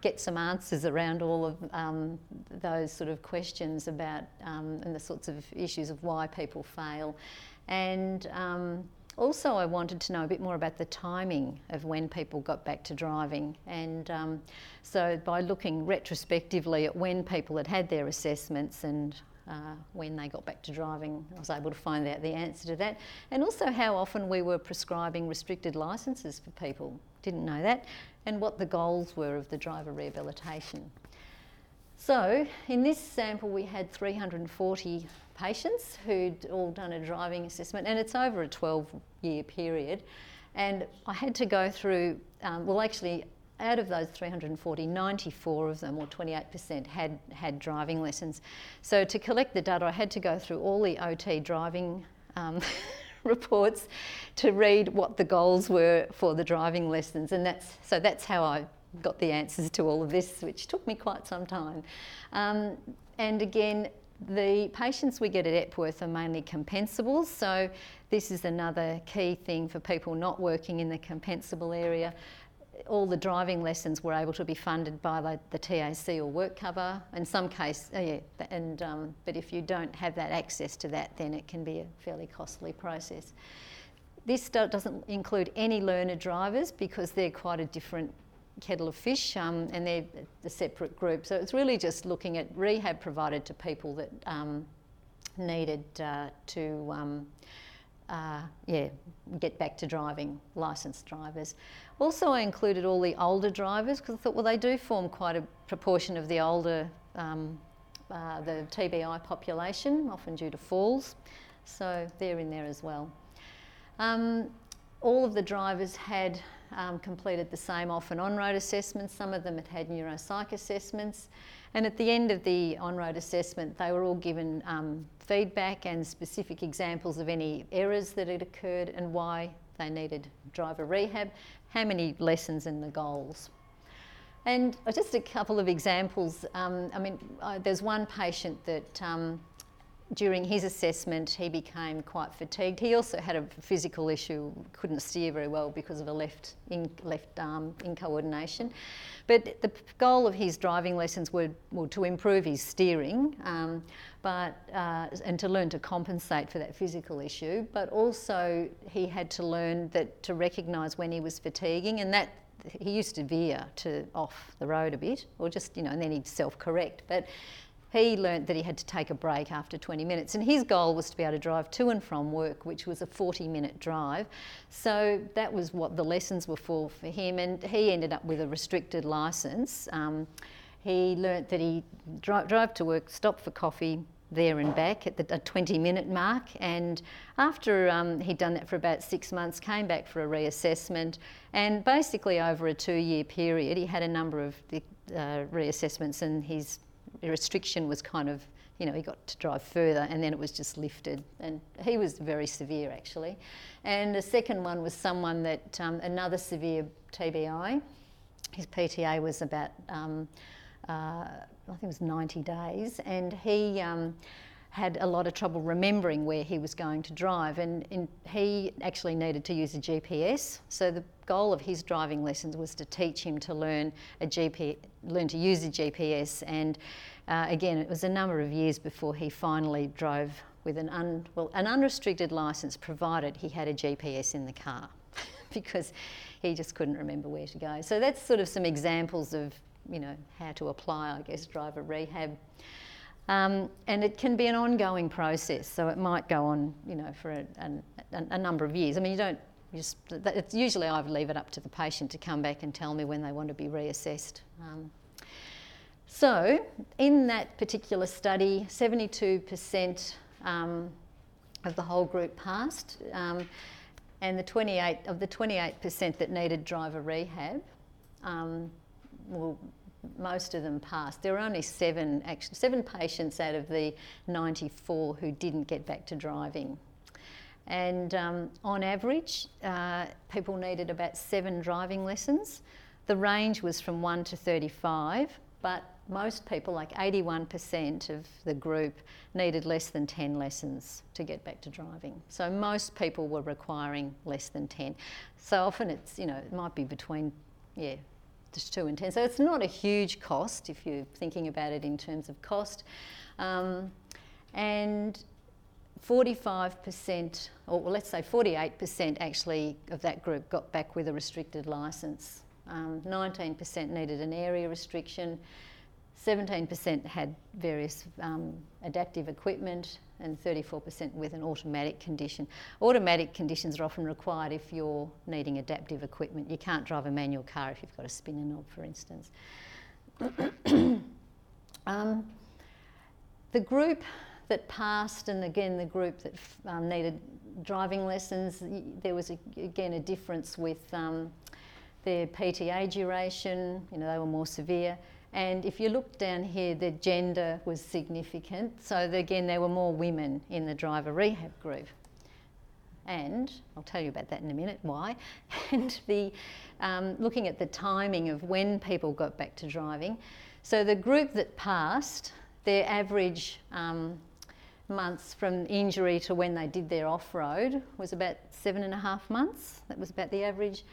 get some answers around all of um, those sort of questions about um, and the sorts of issues of why people fail. And um, also, I wanted to know a bit more about the timing of when people got back to driving. And um, so, by looking retrospectively at when people had had their assessments and uh, when they got back to driving, I was able to find out the answer to that. And also, how often we were prescribing restricted licences for people. Didn't know that. And what the goals were of the driver rehabilitation. So, in this sample, we had 340 patients who'd all done a driving assessment, and it's over a 12 year period. And I had to go through, um, well, actually, out of those 340, 94 of them, or 28%, had had driving lessons. So to collect the data, I had to go through all the OT driving um, <laughs> reports to read what the goals were for the driving lessons, and that's so that's how I got the answers to all of this, which took me quite some time. Um, and again, the patients we get at Epworth are mainly compensables, so this is another key thing for people not working in the compensable area. All the driving lessons were able to be funded by the, the TAC or work cover. In some case, uh, yeah, and um, but if you don't have that access to that, then it can be a fairly costly process. This doesn't include any learner drivers because they're quite a different kettle of fish, um, and they're a separate group. So it's really just looking at rehab provided to people that um, needed uh, to um, uh, yeah, get back to driving, licensed drivers. Also, I included all the older drivers because I thought, well, they do form quite a proportion of the older, um, uh, the TBI population, often due to falls. So they're in there as well. Um, all of the drivers had um, completed the same off and on road assessments. Some of them had had neuropsych assessments. And at the end of the on road assessment, they were all given um, feedback and specific examples of any errors that had occurred and why they needed driver rehab, how many lessons and the goals. And just a couple of examples. Um, I mean, uh, there's one patient that um, during his assessment, he became quite fatigued. He also had a physical issue, couldn't steer very well because of a left in, left arm incoordination. But the goal of his driving lessons were, to improve his steering, um, but uh, and to learn to compensate for that physical issue. But also he had to learn that to recognise when he was fatiguing, and that he used to veer to off the road a bit, or just you know, and then he'd self-correct. But he learnt that he had to take a break after 20 minutes, and his goal was to be able to drive to and from work, which was a 40 minute drive. So that was what the lessons were for for him, and he ended up with a restricted licence. Um, he learnt that he dri- drive to work, stop for coffee, there and back at the 20 minute mark. And after um, he'd done that for about six months, came back for a reassessment. And basically, over a two year period, he had a number of uh, reassessments, and his restriction was kind of, you know, he got to drive further and then it was just lifted. And he was very severe actually. And the second one was someone that, um, another severe TBI. His PTA was about, um, uh, I think it was 90 days, and he um, had a lot of trouble remembering where he was going to drive, and in, he actually needed to use a GPS. So the goal of his driving lessons was to teach him to learn a GP, learn to use a GPS. And uh, again, it was a number of years before he finally drove with an un, well, an unrestricted license, provided he had a GPS in the car, <laughs> because he just couldn't remember where to go. So that's sort of some examples of you know how to apply, I guess, driver rehab. Um, and it can be an ongoing process, so it might go on, you know, for a, a, a number of years. I mean, you don't just, it's usually I leave it up to the patient to come back and tell me when they want to be reassessed. Um, so, in that particular study, 72% um, of the whole group passed, um, and the 28 of the 28% that needed driver rehab, um, well, most of them passed. There were only seven, actually, seven patients out of the 94 who didn't get back to driving. And um, on average, uh, people needed about seven driving lessons. The range was from 1 to 35, but most people, like 81% of the group, needed less than 10 lessons to get back to driving. So most people were requiring less than 10. So often it's, you know, it might be between, yeah, just 2 and 10. So it's not a huge cost if you're thinking about it in terms of cost. Um, and 45%, or let's say 48% actually of that group got back with a restricted licence. Um, 19% needed an area restriction, 17% had various um, adaptive equipment, and 34% with an automatic condition. Automatic conditions are often required if you're needing adaptive equipment. You can't drive a manual car if you've got a spinner knob, for instance. <coughs> um, the group that passed, and again the group that um, needed driving lessons, there was a, again a difference with um, their PTA duration. You know, they were more severe. And if you look down here, the gender was significant. So again, there were more women in the driver rehab group. And I'll tell you about that in a minute, why. <laughs> And the um, looking at the timing of when people got back to driving. So the group that passed, their average um, months from injury to when they did their off-road was about seven and a half months. That was about the average.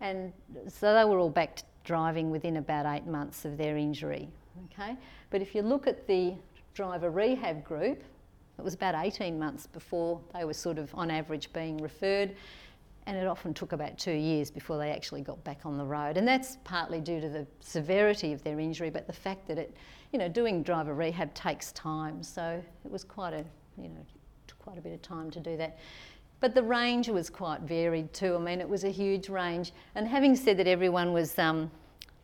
And so they were all back driving within about eight months of their injury. Okay, but if you look at the driver rehab group, it was about 18 months before they were sort of on average being referred, and it often took about two years before they actually got back on the road. And that's partly due to the severity of their injury, but the fact that it, you know, doing driver rehab takes time, so it was quite a, you know, quite a bit of time to do that. But the range was quite varied too. I mean, it was a huge range. And having said that everyone was um,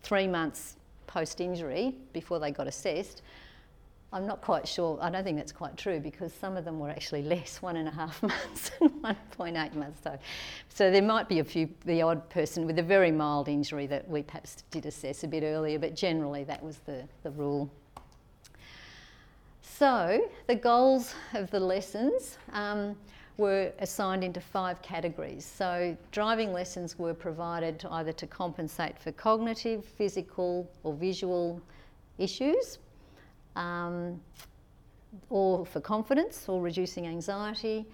three months post injury before they got assessed, I'm not quite sure. I don't think that's quite true because some of them were actually <laughs> less, one and a half <laughs> months and 1.8 months. So, so there might be a few, the odd person with a very mild injury that we perhaps did assess a bit earlier, but generally that was the, the rule. So the goals of the lessons um, were assigned into five categories. So driving lessons were provided to either to compensate for cognitive, physical, or visual issues um, or for confidence or reducing anxiety,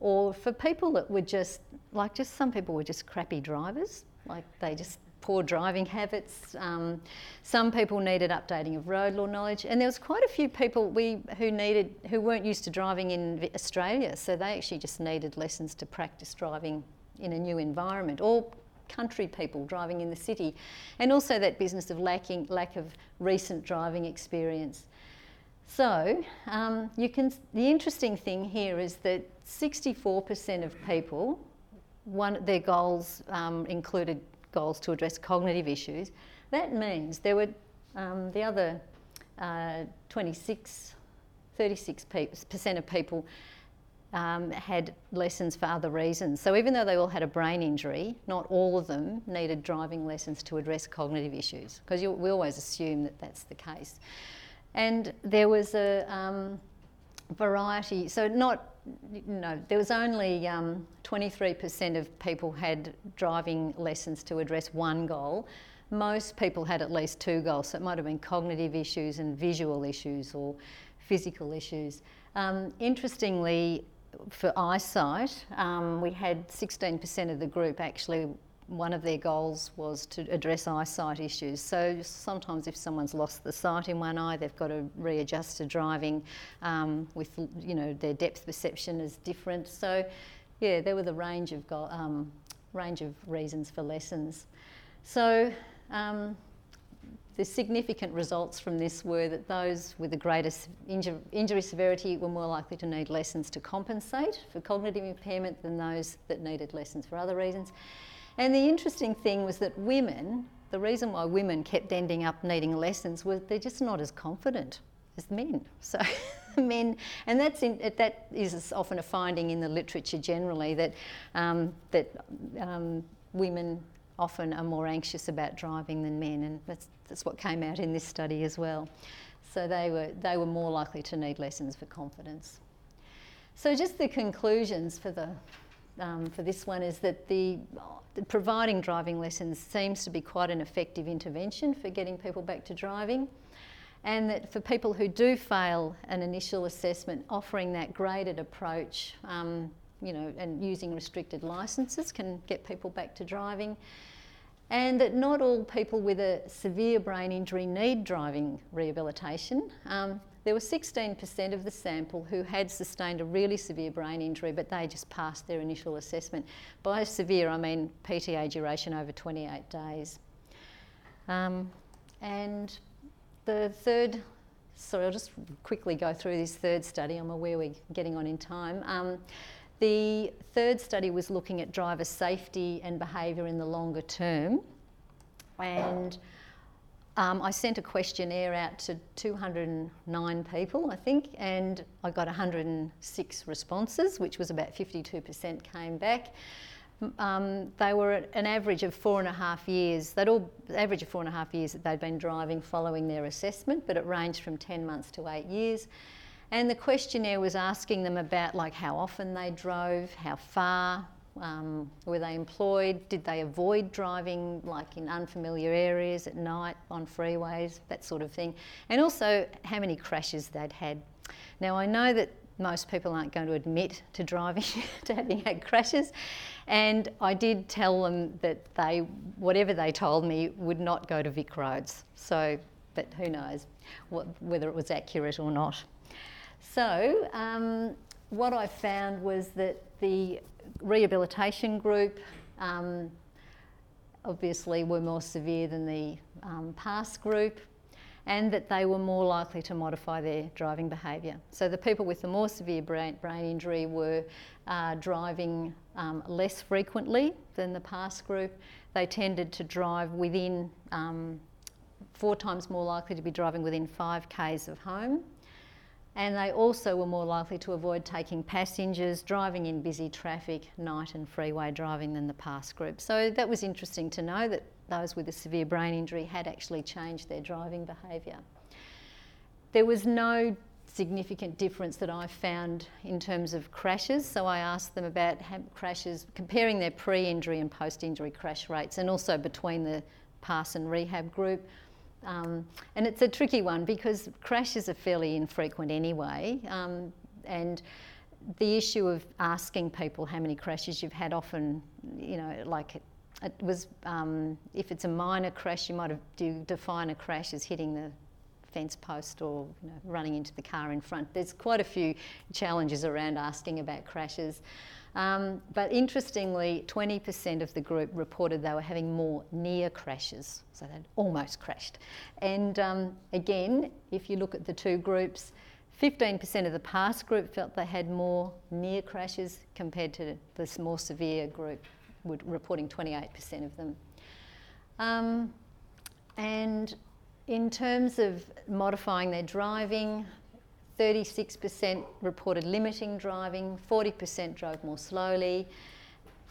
or for people that were just like just some people were just crappy drivers, like they just poor driving habits. Um, some people needed updating of road law knowledge, and there was quite a few people we who needed who weren't used to driving in Australia, so they actually just needed lessons to practice driving in a new environment, or country people driving in the city, and also that business of lacking lack of recent driving experience. So um, you can. The interesting thing here is that 64% of people, one their goals um, included goals to address cognitive issues. That means there were um, the other uh, 26, 36% of people um, had lessons for other reasons. So even though they all had a brain injury, not all of them needed driving lessons to address cognitive issues because we always assume that that's the case. And there was a um, variety, so not, you know, there was only um, 23% of people had driving lessons to address one goal. Most people had at least two goals, so it might have been cognitive issues and visual issues or physical issues. Um, interestingly, for eyesight, um, we had 16% of the group actually one of their goals was to address eyesight issues. So sometimes if someone's lost the sight in one eye, they've got to readjust to driving um, with, you know, their depth perception is different. So yeah, there were the range of, go- um, range of reasons for lessons. So um, the significant results from this were that those with the greatest inju- injury severity were more likely to need lessons to compensate for cognitive impairment than those that needed lessons for other reasons. And the interesting thing was that women, the reason why women kept ending up needing lessons was they're just not as confident as men. <laughs> So men, and that's in, that is often a finding in the literature generally that um, that um, women often are more anxious about driving than men, and that's that's what came out in this study as well. So they were they were more likely to need lessons for confidence. So just the conclusions for the um, for this one is that the providing driving lessons seems to be quite an effective intervention for getting people back to driving. And that for people who do fail an initial assessment, offering that graded approach, um, you know, and using restricted licences can get people back to driving. And that not all people with a severe brain injury need driving rehabilitation. Um, there were 16% of the sample who had sustained a really severe brain injury, but they just passed their initial assessment. By severe, I mean PTA duration over 28 days. Um, and the third, sorry, I'll just quickly go through this third study. I'm aware we're getting on in time. Um, the third study was looking at driver safety and behaviour in the longer term. And um, I sent a questionnaire out to 209 people, I think, and I got 106 responses, which was about 52% came back. Um, they were at an average of four and a half years. They'd all average of four and a half years that they'd been driving following their assessment, but it ranged from 10 months to eight years. And the questionnaire was asking them about like how often they drove, how far, um, were they employed? Did they avoid driving like in unfamiliar areas at night on freeways, that sort of thing? And also how many crashes they'd had. Now I know that most people aren't going to admit to driving, <laughs> to having had crashes, and I did tell them that they, whatever they told me, would not go to VicRoads. So, but who knows what, whether it was accurate or not. So, um, what I found was that the rehabilitation group um, obviously were more severe than the um, PASS group. and that they were more likely to modify their driving behaviour. So the people with the more severe brain, brain injury were uh, driving um, less frequently than the past group. They tended to drive within um, four times more likely to be driving within five k's of home. And they also were more likely to avoid taking passengers, driving in busy traffic, night and freeway driving than the past group. So that was interesting to know that those with a severe brain injury had actually changed their driving behaviour. There was no significant difference that I found in terms of crashes. So I asked them about crashes, comparing their pre injury and post injury crash rates, and also between the pass and rehab group. Um, and it's a tricky one because crashes are fairly infrequent anyway. Um, and the issue of asking people how many crashes you've had often, you know, like it was, um, if it's a minor crash, you might have do define a crash as hitting the fence post or you know, running into the car in front. There's quite a few challenges around asking about crashes. Um, but interestingly, 20% of the group reported they were having more near crashes, so they'd almost crashed. And um, again, if you look at the two groups, 15% of the past group felt they had more near crashes compared to this more severe group, reporting 28% of them. Um, and in terms of modifying their driving, 36% reported limiting driving, 40% drove more slowly,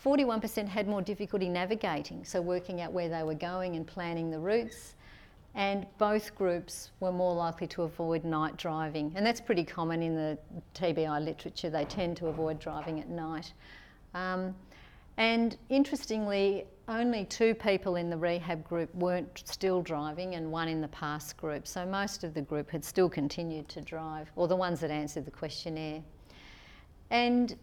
41% had more difficulty navigating, so working out where they were going and planning the routes. And both groups were more likely to avoid night driving. And that's pretty common in the TBI literature. They tend to avoid driving at night. Um, and interestingly, only two people in the rehab group weren't still driving and one in the pass group. So most of the group had still continued to drive, or the ones that answered the questionnaire. And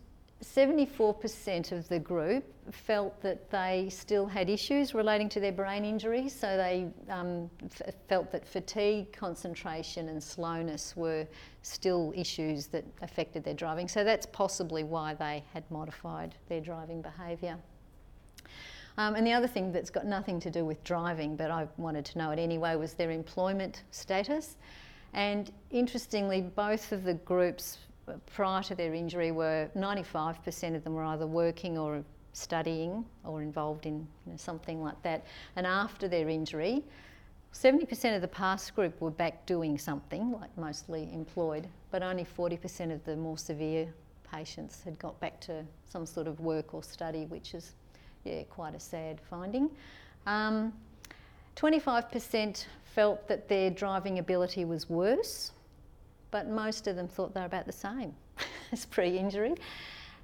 74% of the group felt that they still had issues relating to their brain injury, so they um, f- felt that fatigue, concentration, and slowness were still issues that affected their driving. So that's possibly why they had modified their driving behaviour. Um, and the other thing that's got nothing to do with driving, but I wanted to know it anyway, was their employment status. And interestingly, both of the groups prior to their injury were 95% of them were either working or studying or involved in you know, something like that. And after their injury, 70% of the past group were back doing something, like mostly employed, but only 40% of the more severe patients had got back to some sort of work or study, which is, yeah, quite a sad finding. Um, 25% felt that their driving ability was worse but most of them thought they were about the same <laughs> as pre injury.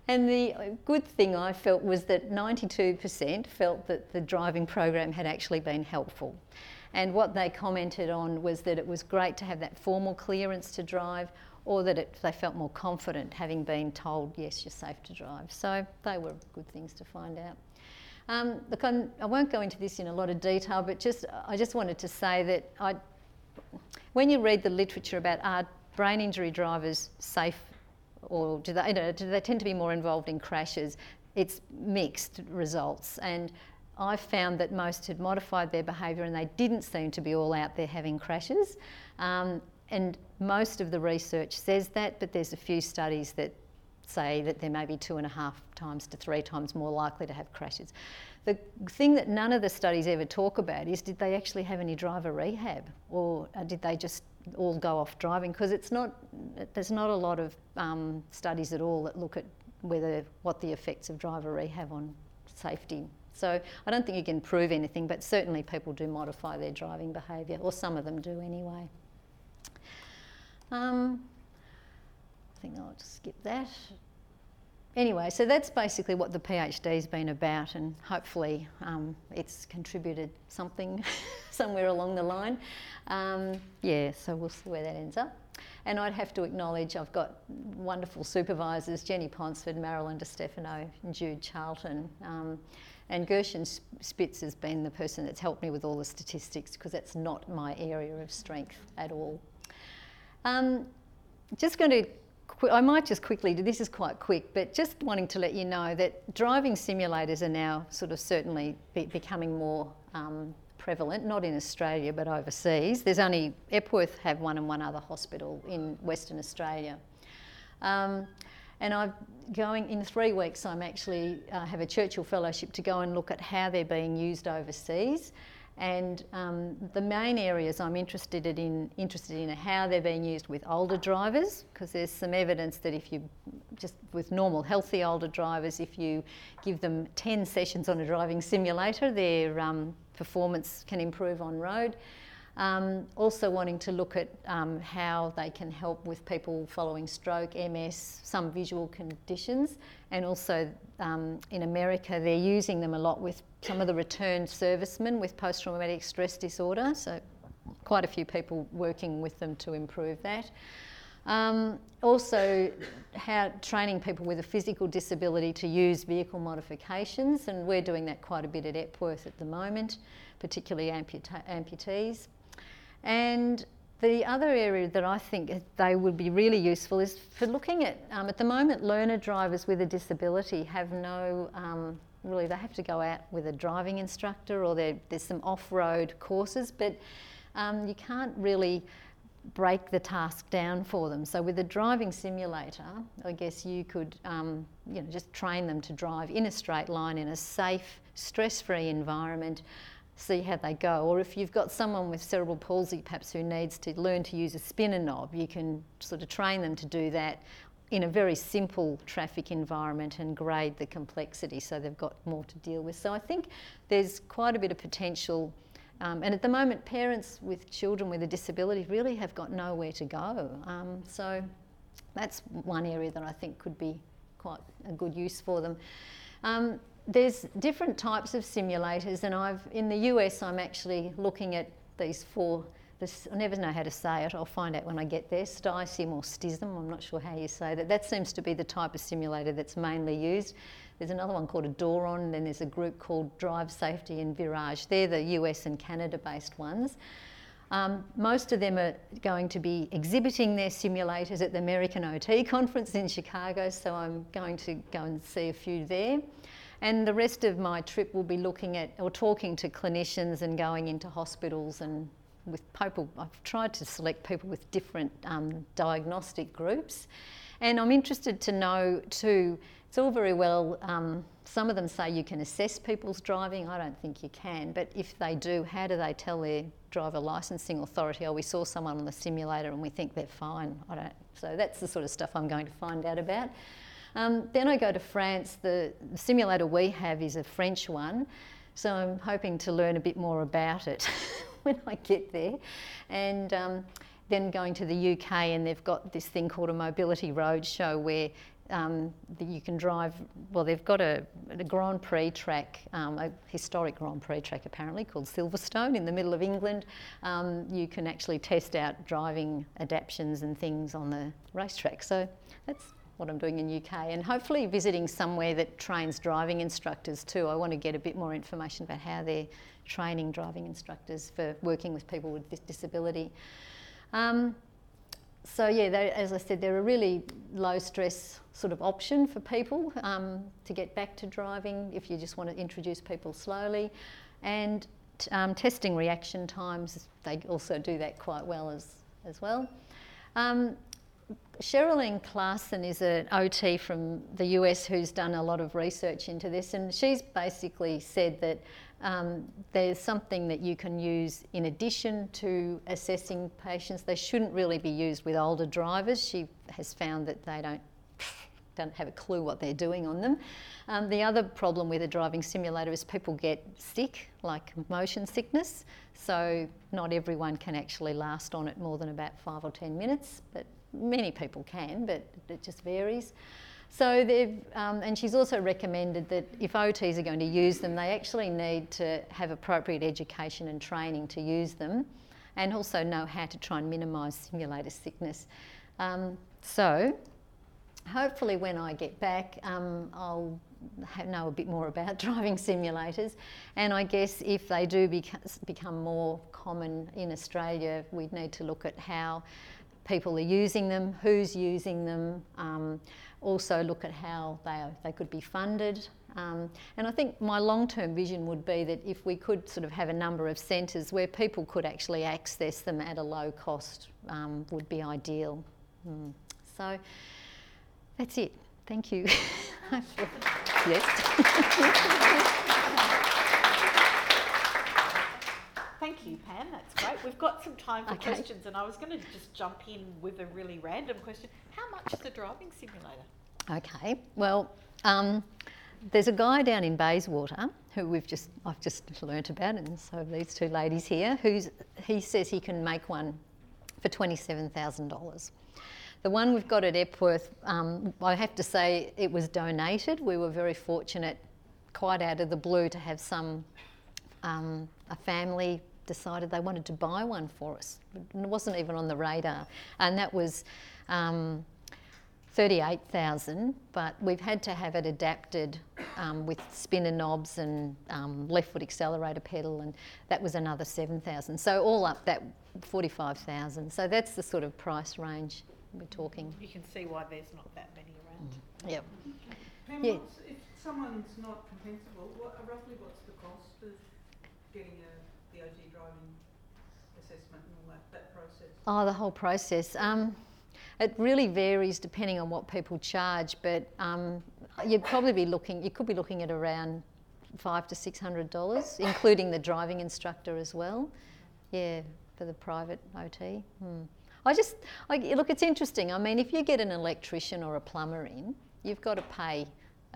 And the good thing I felt was that 92% felt that the driving program had actually been helpful. And what they commented on was that it was great to have that formal clearance to drive or that it, they felt more confident having been told, yes, you're safe to drive. So they were good things to find out. Um, look, I'm, I will not go into this in a lot of detail, but just I just wanted to say that I, when you read the literature about are brain injury drivers safe or do they, you know, do they tend to be more involved in crashes? It's mixed results. And I found that most had modified their behaviour and they didn't seem to be all out there having crashes. Um, and most of the research says that, but there's a few studies that say that they're maybe two and a half times to three times more likely to have crashes. The thing that none of the studies ever talk about is did they actually have any driver rehab or uh, did they just all go off driving because it's not there's not a lot of um, studies at all that look at whether what the effects of driver rehab on safety. So I don't think you can prove anything, but certainly people do modify their driving behaviour, or some of them do anyway. Um, I think I'll just skip that. Anyway, so that's basically what the PhD's been about, and hopefully um, it's contributed something <laughs> somewhere along the line. Um, yeah, so we'll see where that ends up. And I'd have to acknowledge I've got wonderful supervisors Jenny Ponsford, Marilyn Di Stefano, and Jude Charlton. Um, and Gershon Spitz has been the person that's helped me with all the statistics because that's not my area of strength at all. Um, just going to I might just quickly do this is quite quick, but just wanting to let you know that driving simulators are now sort of certainly be, becoming more um, prevalent, not in Australia but overseas. There's only Epworth have one and one other hospital in Western Australia. Um, and I'm going in three weeks. I'm actually uh, have a Churchill Fellowship to go and look at how they're being used overseas. And um, the main areas I'm interested in interested in are how they're being used with older drivers, because there's some evidence that if you just with normal healthy older drivers, if you give them 10 sessions on a driving simulator, their um, performance can improve on road. Um, also wanting to look at um, how they can help with people following stroke, MS, some visual conditions, and also um, in America they're using them a lot with some of the returned servicemen with post-traumatic stress disorder. So quite a few people working with them to improve that. Um, also, how training people with a physical disability to use vehicle modifications, and we're doing that quite a bit at Epworth at the moment, particularly amputa- amputees. And the other area that I think they would be really useful is for looking at, um, at the moment, learner drivers with a disability have no, um, really, they have to go out with a driving instructor or there's some off road courses, but um, you can't really break the task down for them. So with a driving simulator, I guess you could, um, you know, just train them to drive in a straight line in a safe, stress-free environment see how they go. Or if you've got someone with cerebral palsy perhaps who needs to learn to use a spinner knob, you can sort of train them to do that in a very simple traffic environment and grade the complexity so they've got more to deal with. So I think there's quite a bit of potential. Um, and at the moment, parents with children with a disability really have got nowhere to go. Um, so that's one area that I think could be quite a good use for them. Um, there's different types of simulators, and I've in the US I'm actually looking at these four. This, I never know how to say it. I'll find out when I get there. STISIM or STISM. I'm not sure how you say that. That seems to be the type of simulator that's mainly used. There's another one called a Doron, and then there's a group called Drive Safety and Virage. They're the US and Canada-based ones. Um, most of them are going to be exhibiting their simulators at the American OT conference in Chicago, so I'm going to go and see a few there. And the rest of my trip will be looking at or talking to clinicians and going into hospitals and with people. I've tried to select people with different um, diagnostic groups. And I'm interested to know too, it's all very well, um, some of them say you can assess people's driving. I don't think you can, but if they do, how do they tell their driver licensing authority, oh, we saw someone on the simulator and we think they're fine? I don't. So that's the sort of stuff I'm going to find out about. Um, then I go to France. The, simulator we have is a French one, so I'm hoping to learn a bit more about it <laughs> when I get there. And um, then going to the UK, and they've got this thing called a mobility roadshow where um, you can drive. Well, they've got a, a Grand Prix track, um, a historic Grand Prix track apparently called Silverstone in the middle of England. Um, you can actually test out driving adaptations and things on the racetrack. So that's what I'm doing in UK and hopefully visiting somewhere that trains driving instructors too. I want to get a bit more information about how they're training driving instructors for working with people with disability. Um, so yeah, they, as I said, they're a really low stress sort of option for people um, to get back to driving if you just want to introduce people slowly. And um, testing reaction times, they also do that quite well as, as well. Um, Sherrilene Classen is an OT from the US who's done a lot of research into this, and she's basically said that um, there's something that you can use in addition to assessing patients. They shouldn't really be used with older drivers. She has found that they don't <laughs> don't have a clue what they're doing on them. Um, the other problem with a driving simulator is people get sick, like motion sickness. So not everyone can actually last on it more than about five or ten minutes, but many people can, but it just varies. So they've, um, and she's also recommended that if OTs are going to use them, they actually need to have appropriate education and training to use them, and also know how to try and minimise simulator sickness. Um, so hopefully, when I get back, um, I'll know a bit more about <laughs> driving simulators. And I guess if they do become more common in Australia, we'd need to look at how people are using them, who's using them, um, also look at how they, are, they could be funded. Um, and I think my long term vision would be that if we could sort of have a number of centres where people could actually access them at a low cost, um, would be ideal. Mm. So that's it. Thank you. <laughs> <laughs> yes. <laughs> Thank you, Pam. That's great. We've got some time for <laughs> Okay. questions, and I was going to just jump in with a really random question. How much is a driving simulator? Okay, well, um, there's a guy down in Bayswater who we've just I've just learnt about, and so these two ladies here. Who's he says he can make one for twenty seven thousand dollars. The one we've got at Epworth, um, I have to say, it was donated. We were very fortunate, quite out of the blue, to have some um, a family decided they wanted to buy one for us. It wasn't even on the radar, and that was. Um, 38,000, but we've had to have it adapted um, with spinner knobs and um, left foot accelerator pedal, and that was another 7,000. So all up, that 45,000. So that's the sort of price range we're talking. You can see why there's not that many around. Yep. Pam, Yeah. if someone's not compensable, what, roughly what's the cost of getting a, the driving assessment and all that, that process? Oh, the whole process. Um, it really varies depending on what people charge, but um, you'd probably be looking. You could be looking at around five to six hundred dollars, including the driving instructor as well. Yeah, for the private OT. Hmm. I just I, look. It's interesting. I mean, if you get an electrician or a plumber in, you've got to pay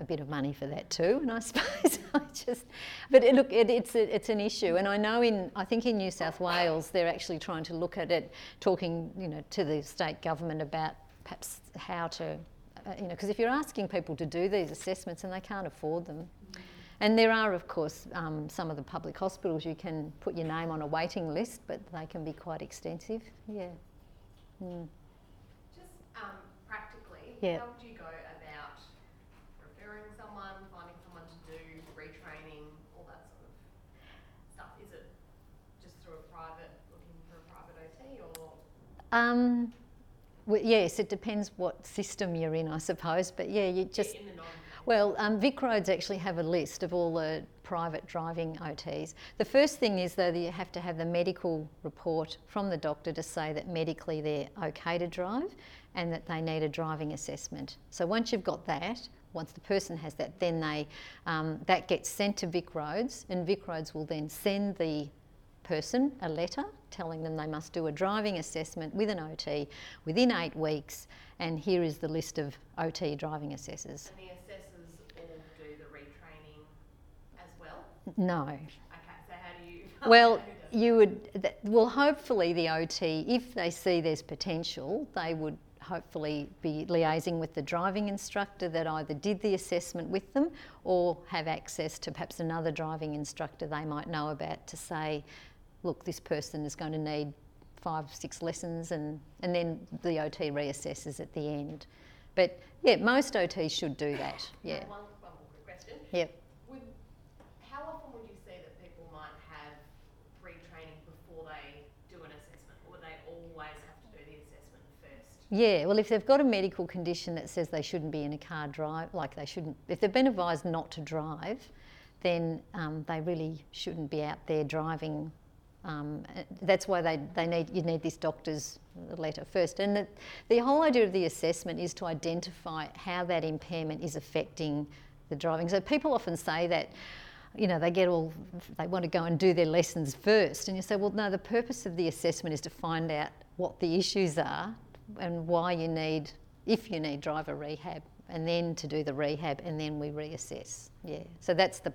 a bit of money for that too. And I <laughs> suppose I just, but it, look, it, it's a, it's an issue. And I know in I think in New South Wales they're actually trying to look at it, talking you know to the state government about perhaps how to, uh, you know, because if you're asking people to do these assessments and they can't afford them. And there are, of course, um, some of the public hospitals you can put your name on a waiting list, but they can be quite extensive. Yeah. Mm. Just um, practically, Yeah. how would you go about referring someone, finding someone to do retraining, all that sort of stuff? Is it just through a private, looking for a private OT, or Um, well, yes, it depends what system you're in, I suppose. But yeah, you just in the non? well, um, VicRoads actually have a list of all the private driving OTs. The first thing is though that you have to have the medical report from the doctor to say that medically they're okay to drive, and that they need a driving assessment. So once you've got that, once the person has that, then they um, that gets sent to VicRoads, and VicRoads will then send the person a letter telling them they must do a driving assessment with an OT within eight weeks, and here is the list of OT driving assessors. And the assessors all do the retraining as well? No. Okay, so how do you? <laughs> Well, you would, th- well, hopefully the OT, if they see there's potential, they would hopefully be liaising with the driving instructor that either did the assessment with them or have access to perhaps another driving instructor they might know about to say, look, this person is going to need five, six lessons, and, and then the OT reassesses at the end. But yeah, most OTs should do that. <coughs> Yeah. One, one more quick question. Yep. Would, how often would you see that people might have retraining before they do an assessment? Or would they always have to do the assessment first? Yeah, well, if they've got a medical condition that says they shouldn't be in a car drive, like they shouldn't, if they've been advised not to drive, then um, they really shouldn't be out there driving. Um, uh, that's why they, they need you need this doctor's letter first. And the, the whole idea of the assessment is to identify how that impairment is affecting the driving. So people often say that you know, they get all, they want to go and do their lessons first. And you say, well, no, the purpose of the assessment is to find out what the issues are and why you need, if you need driver rehab, and then to do the rehab, and then we reassess. Yeah. So that's the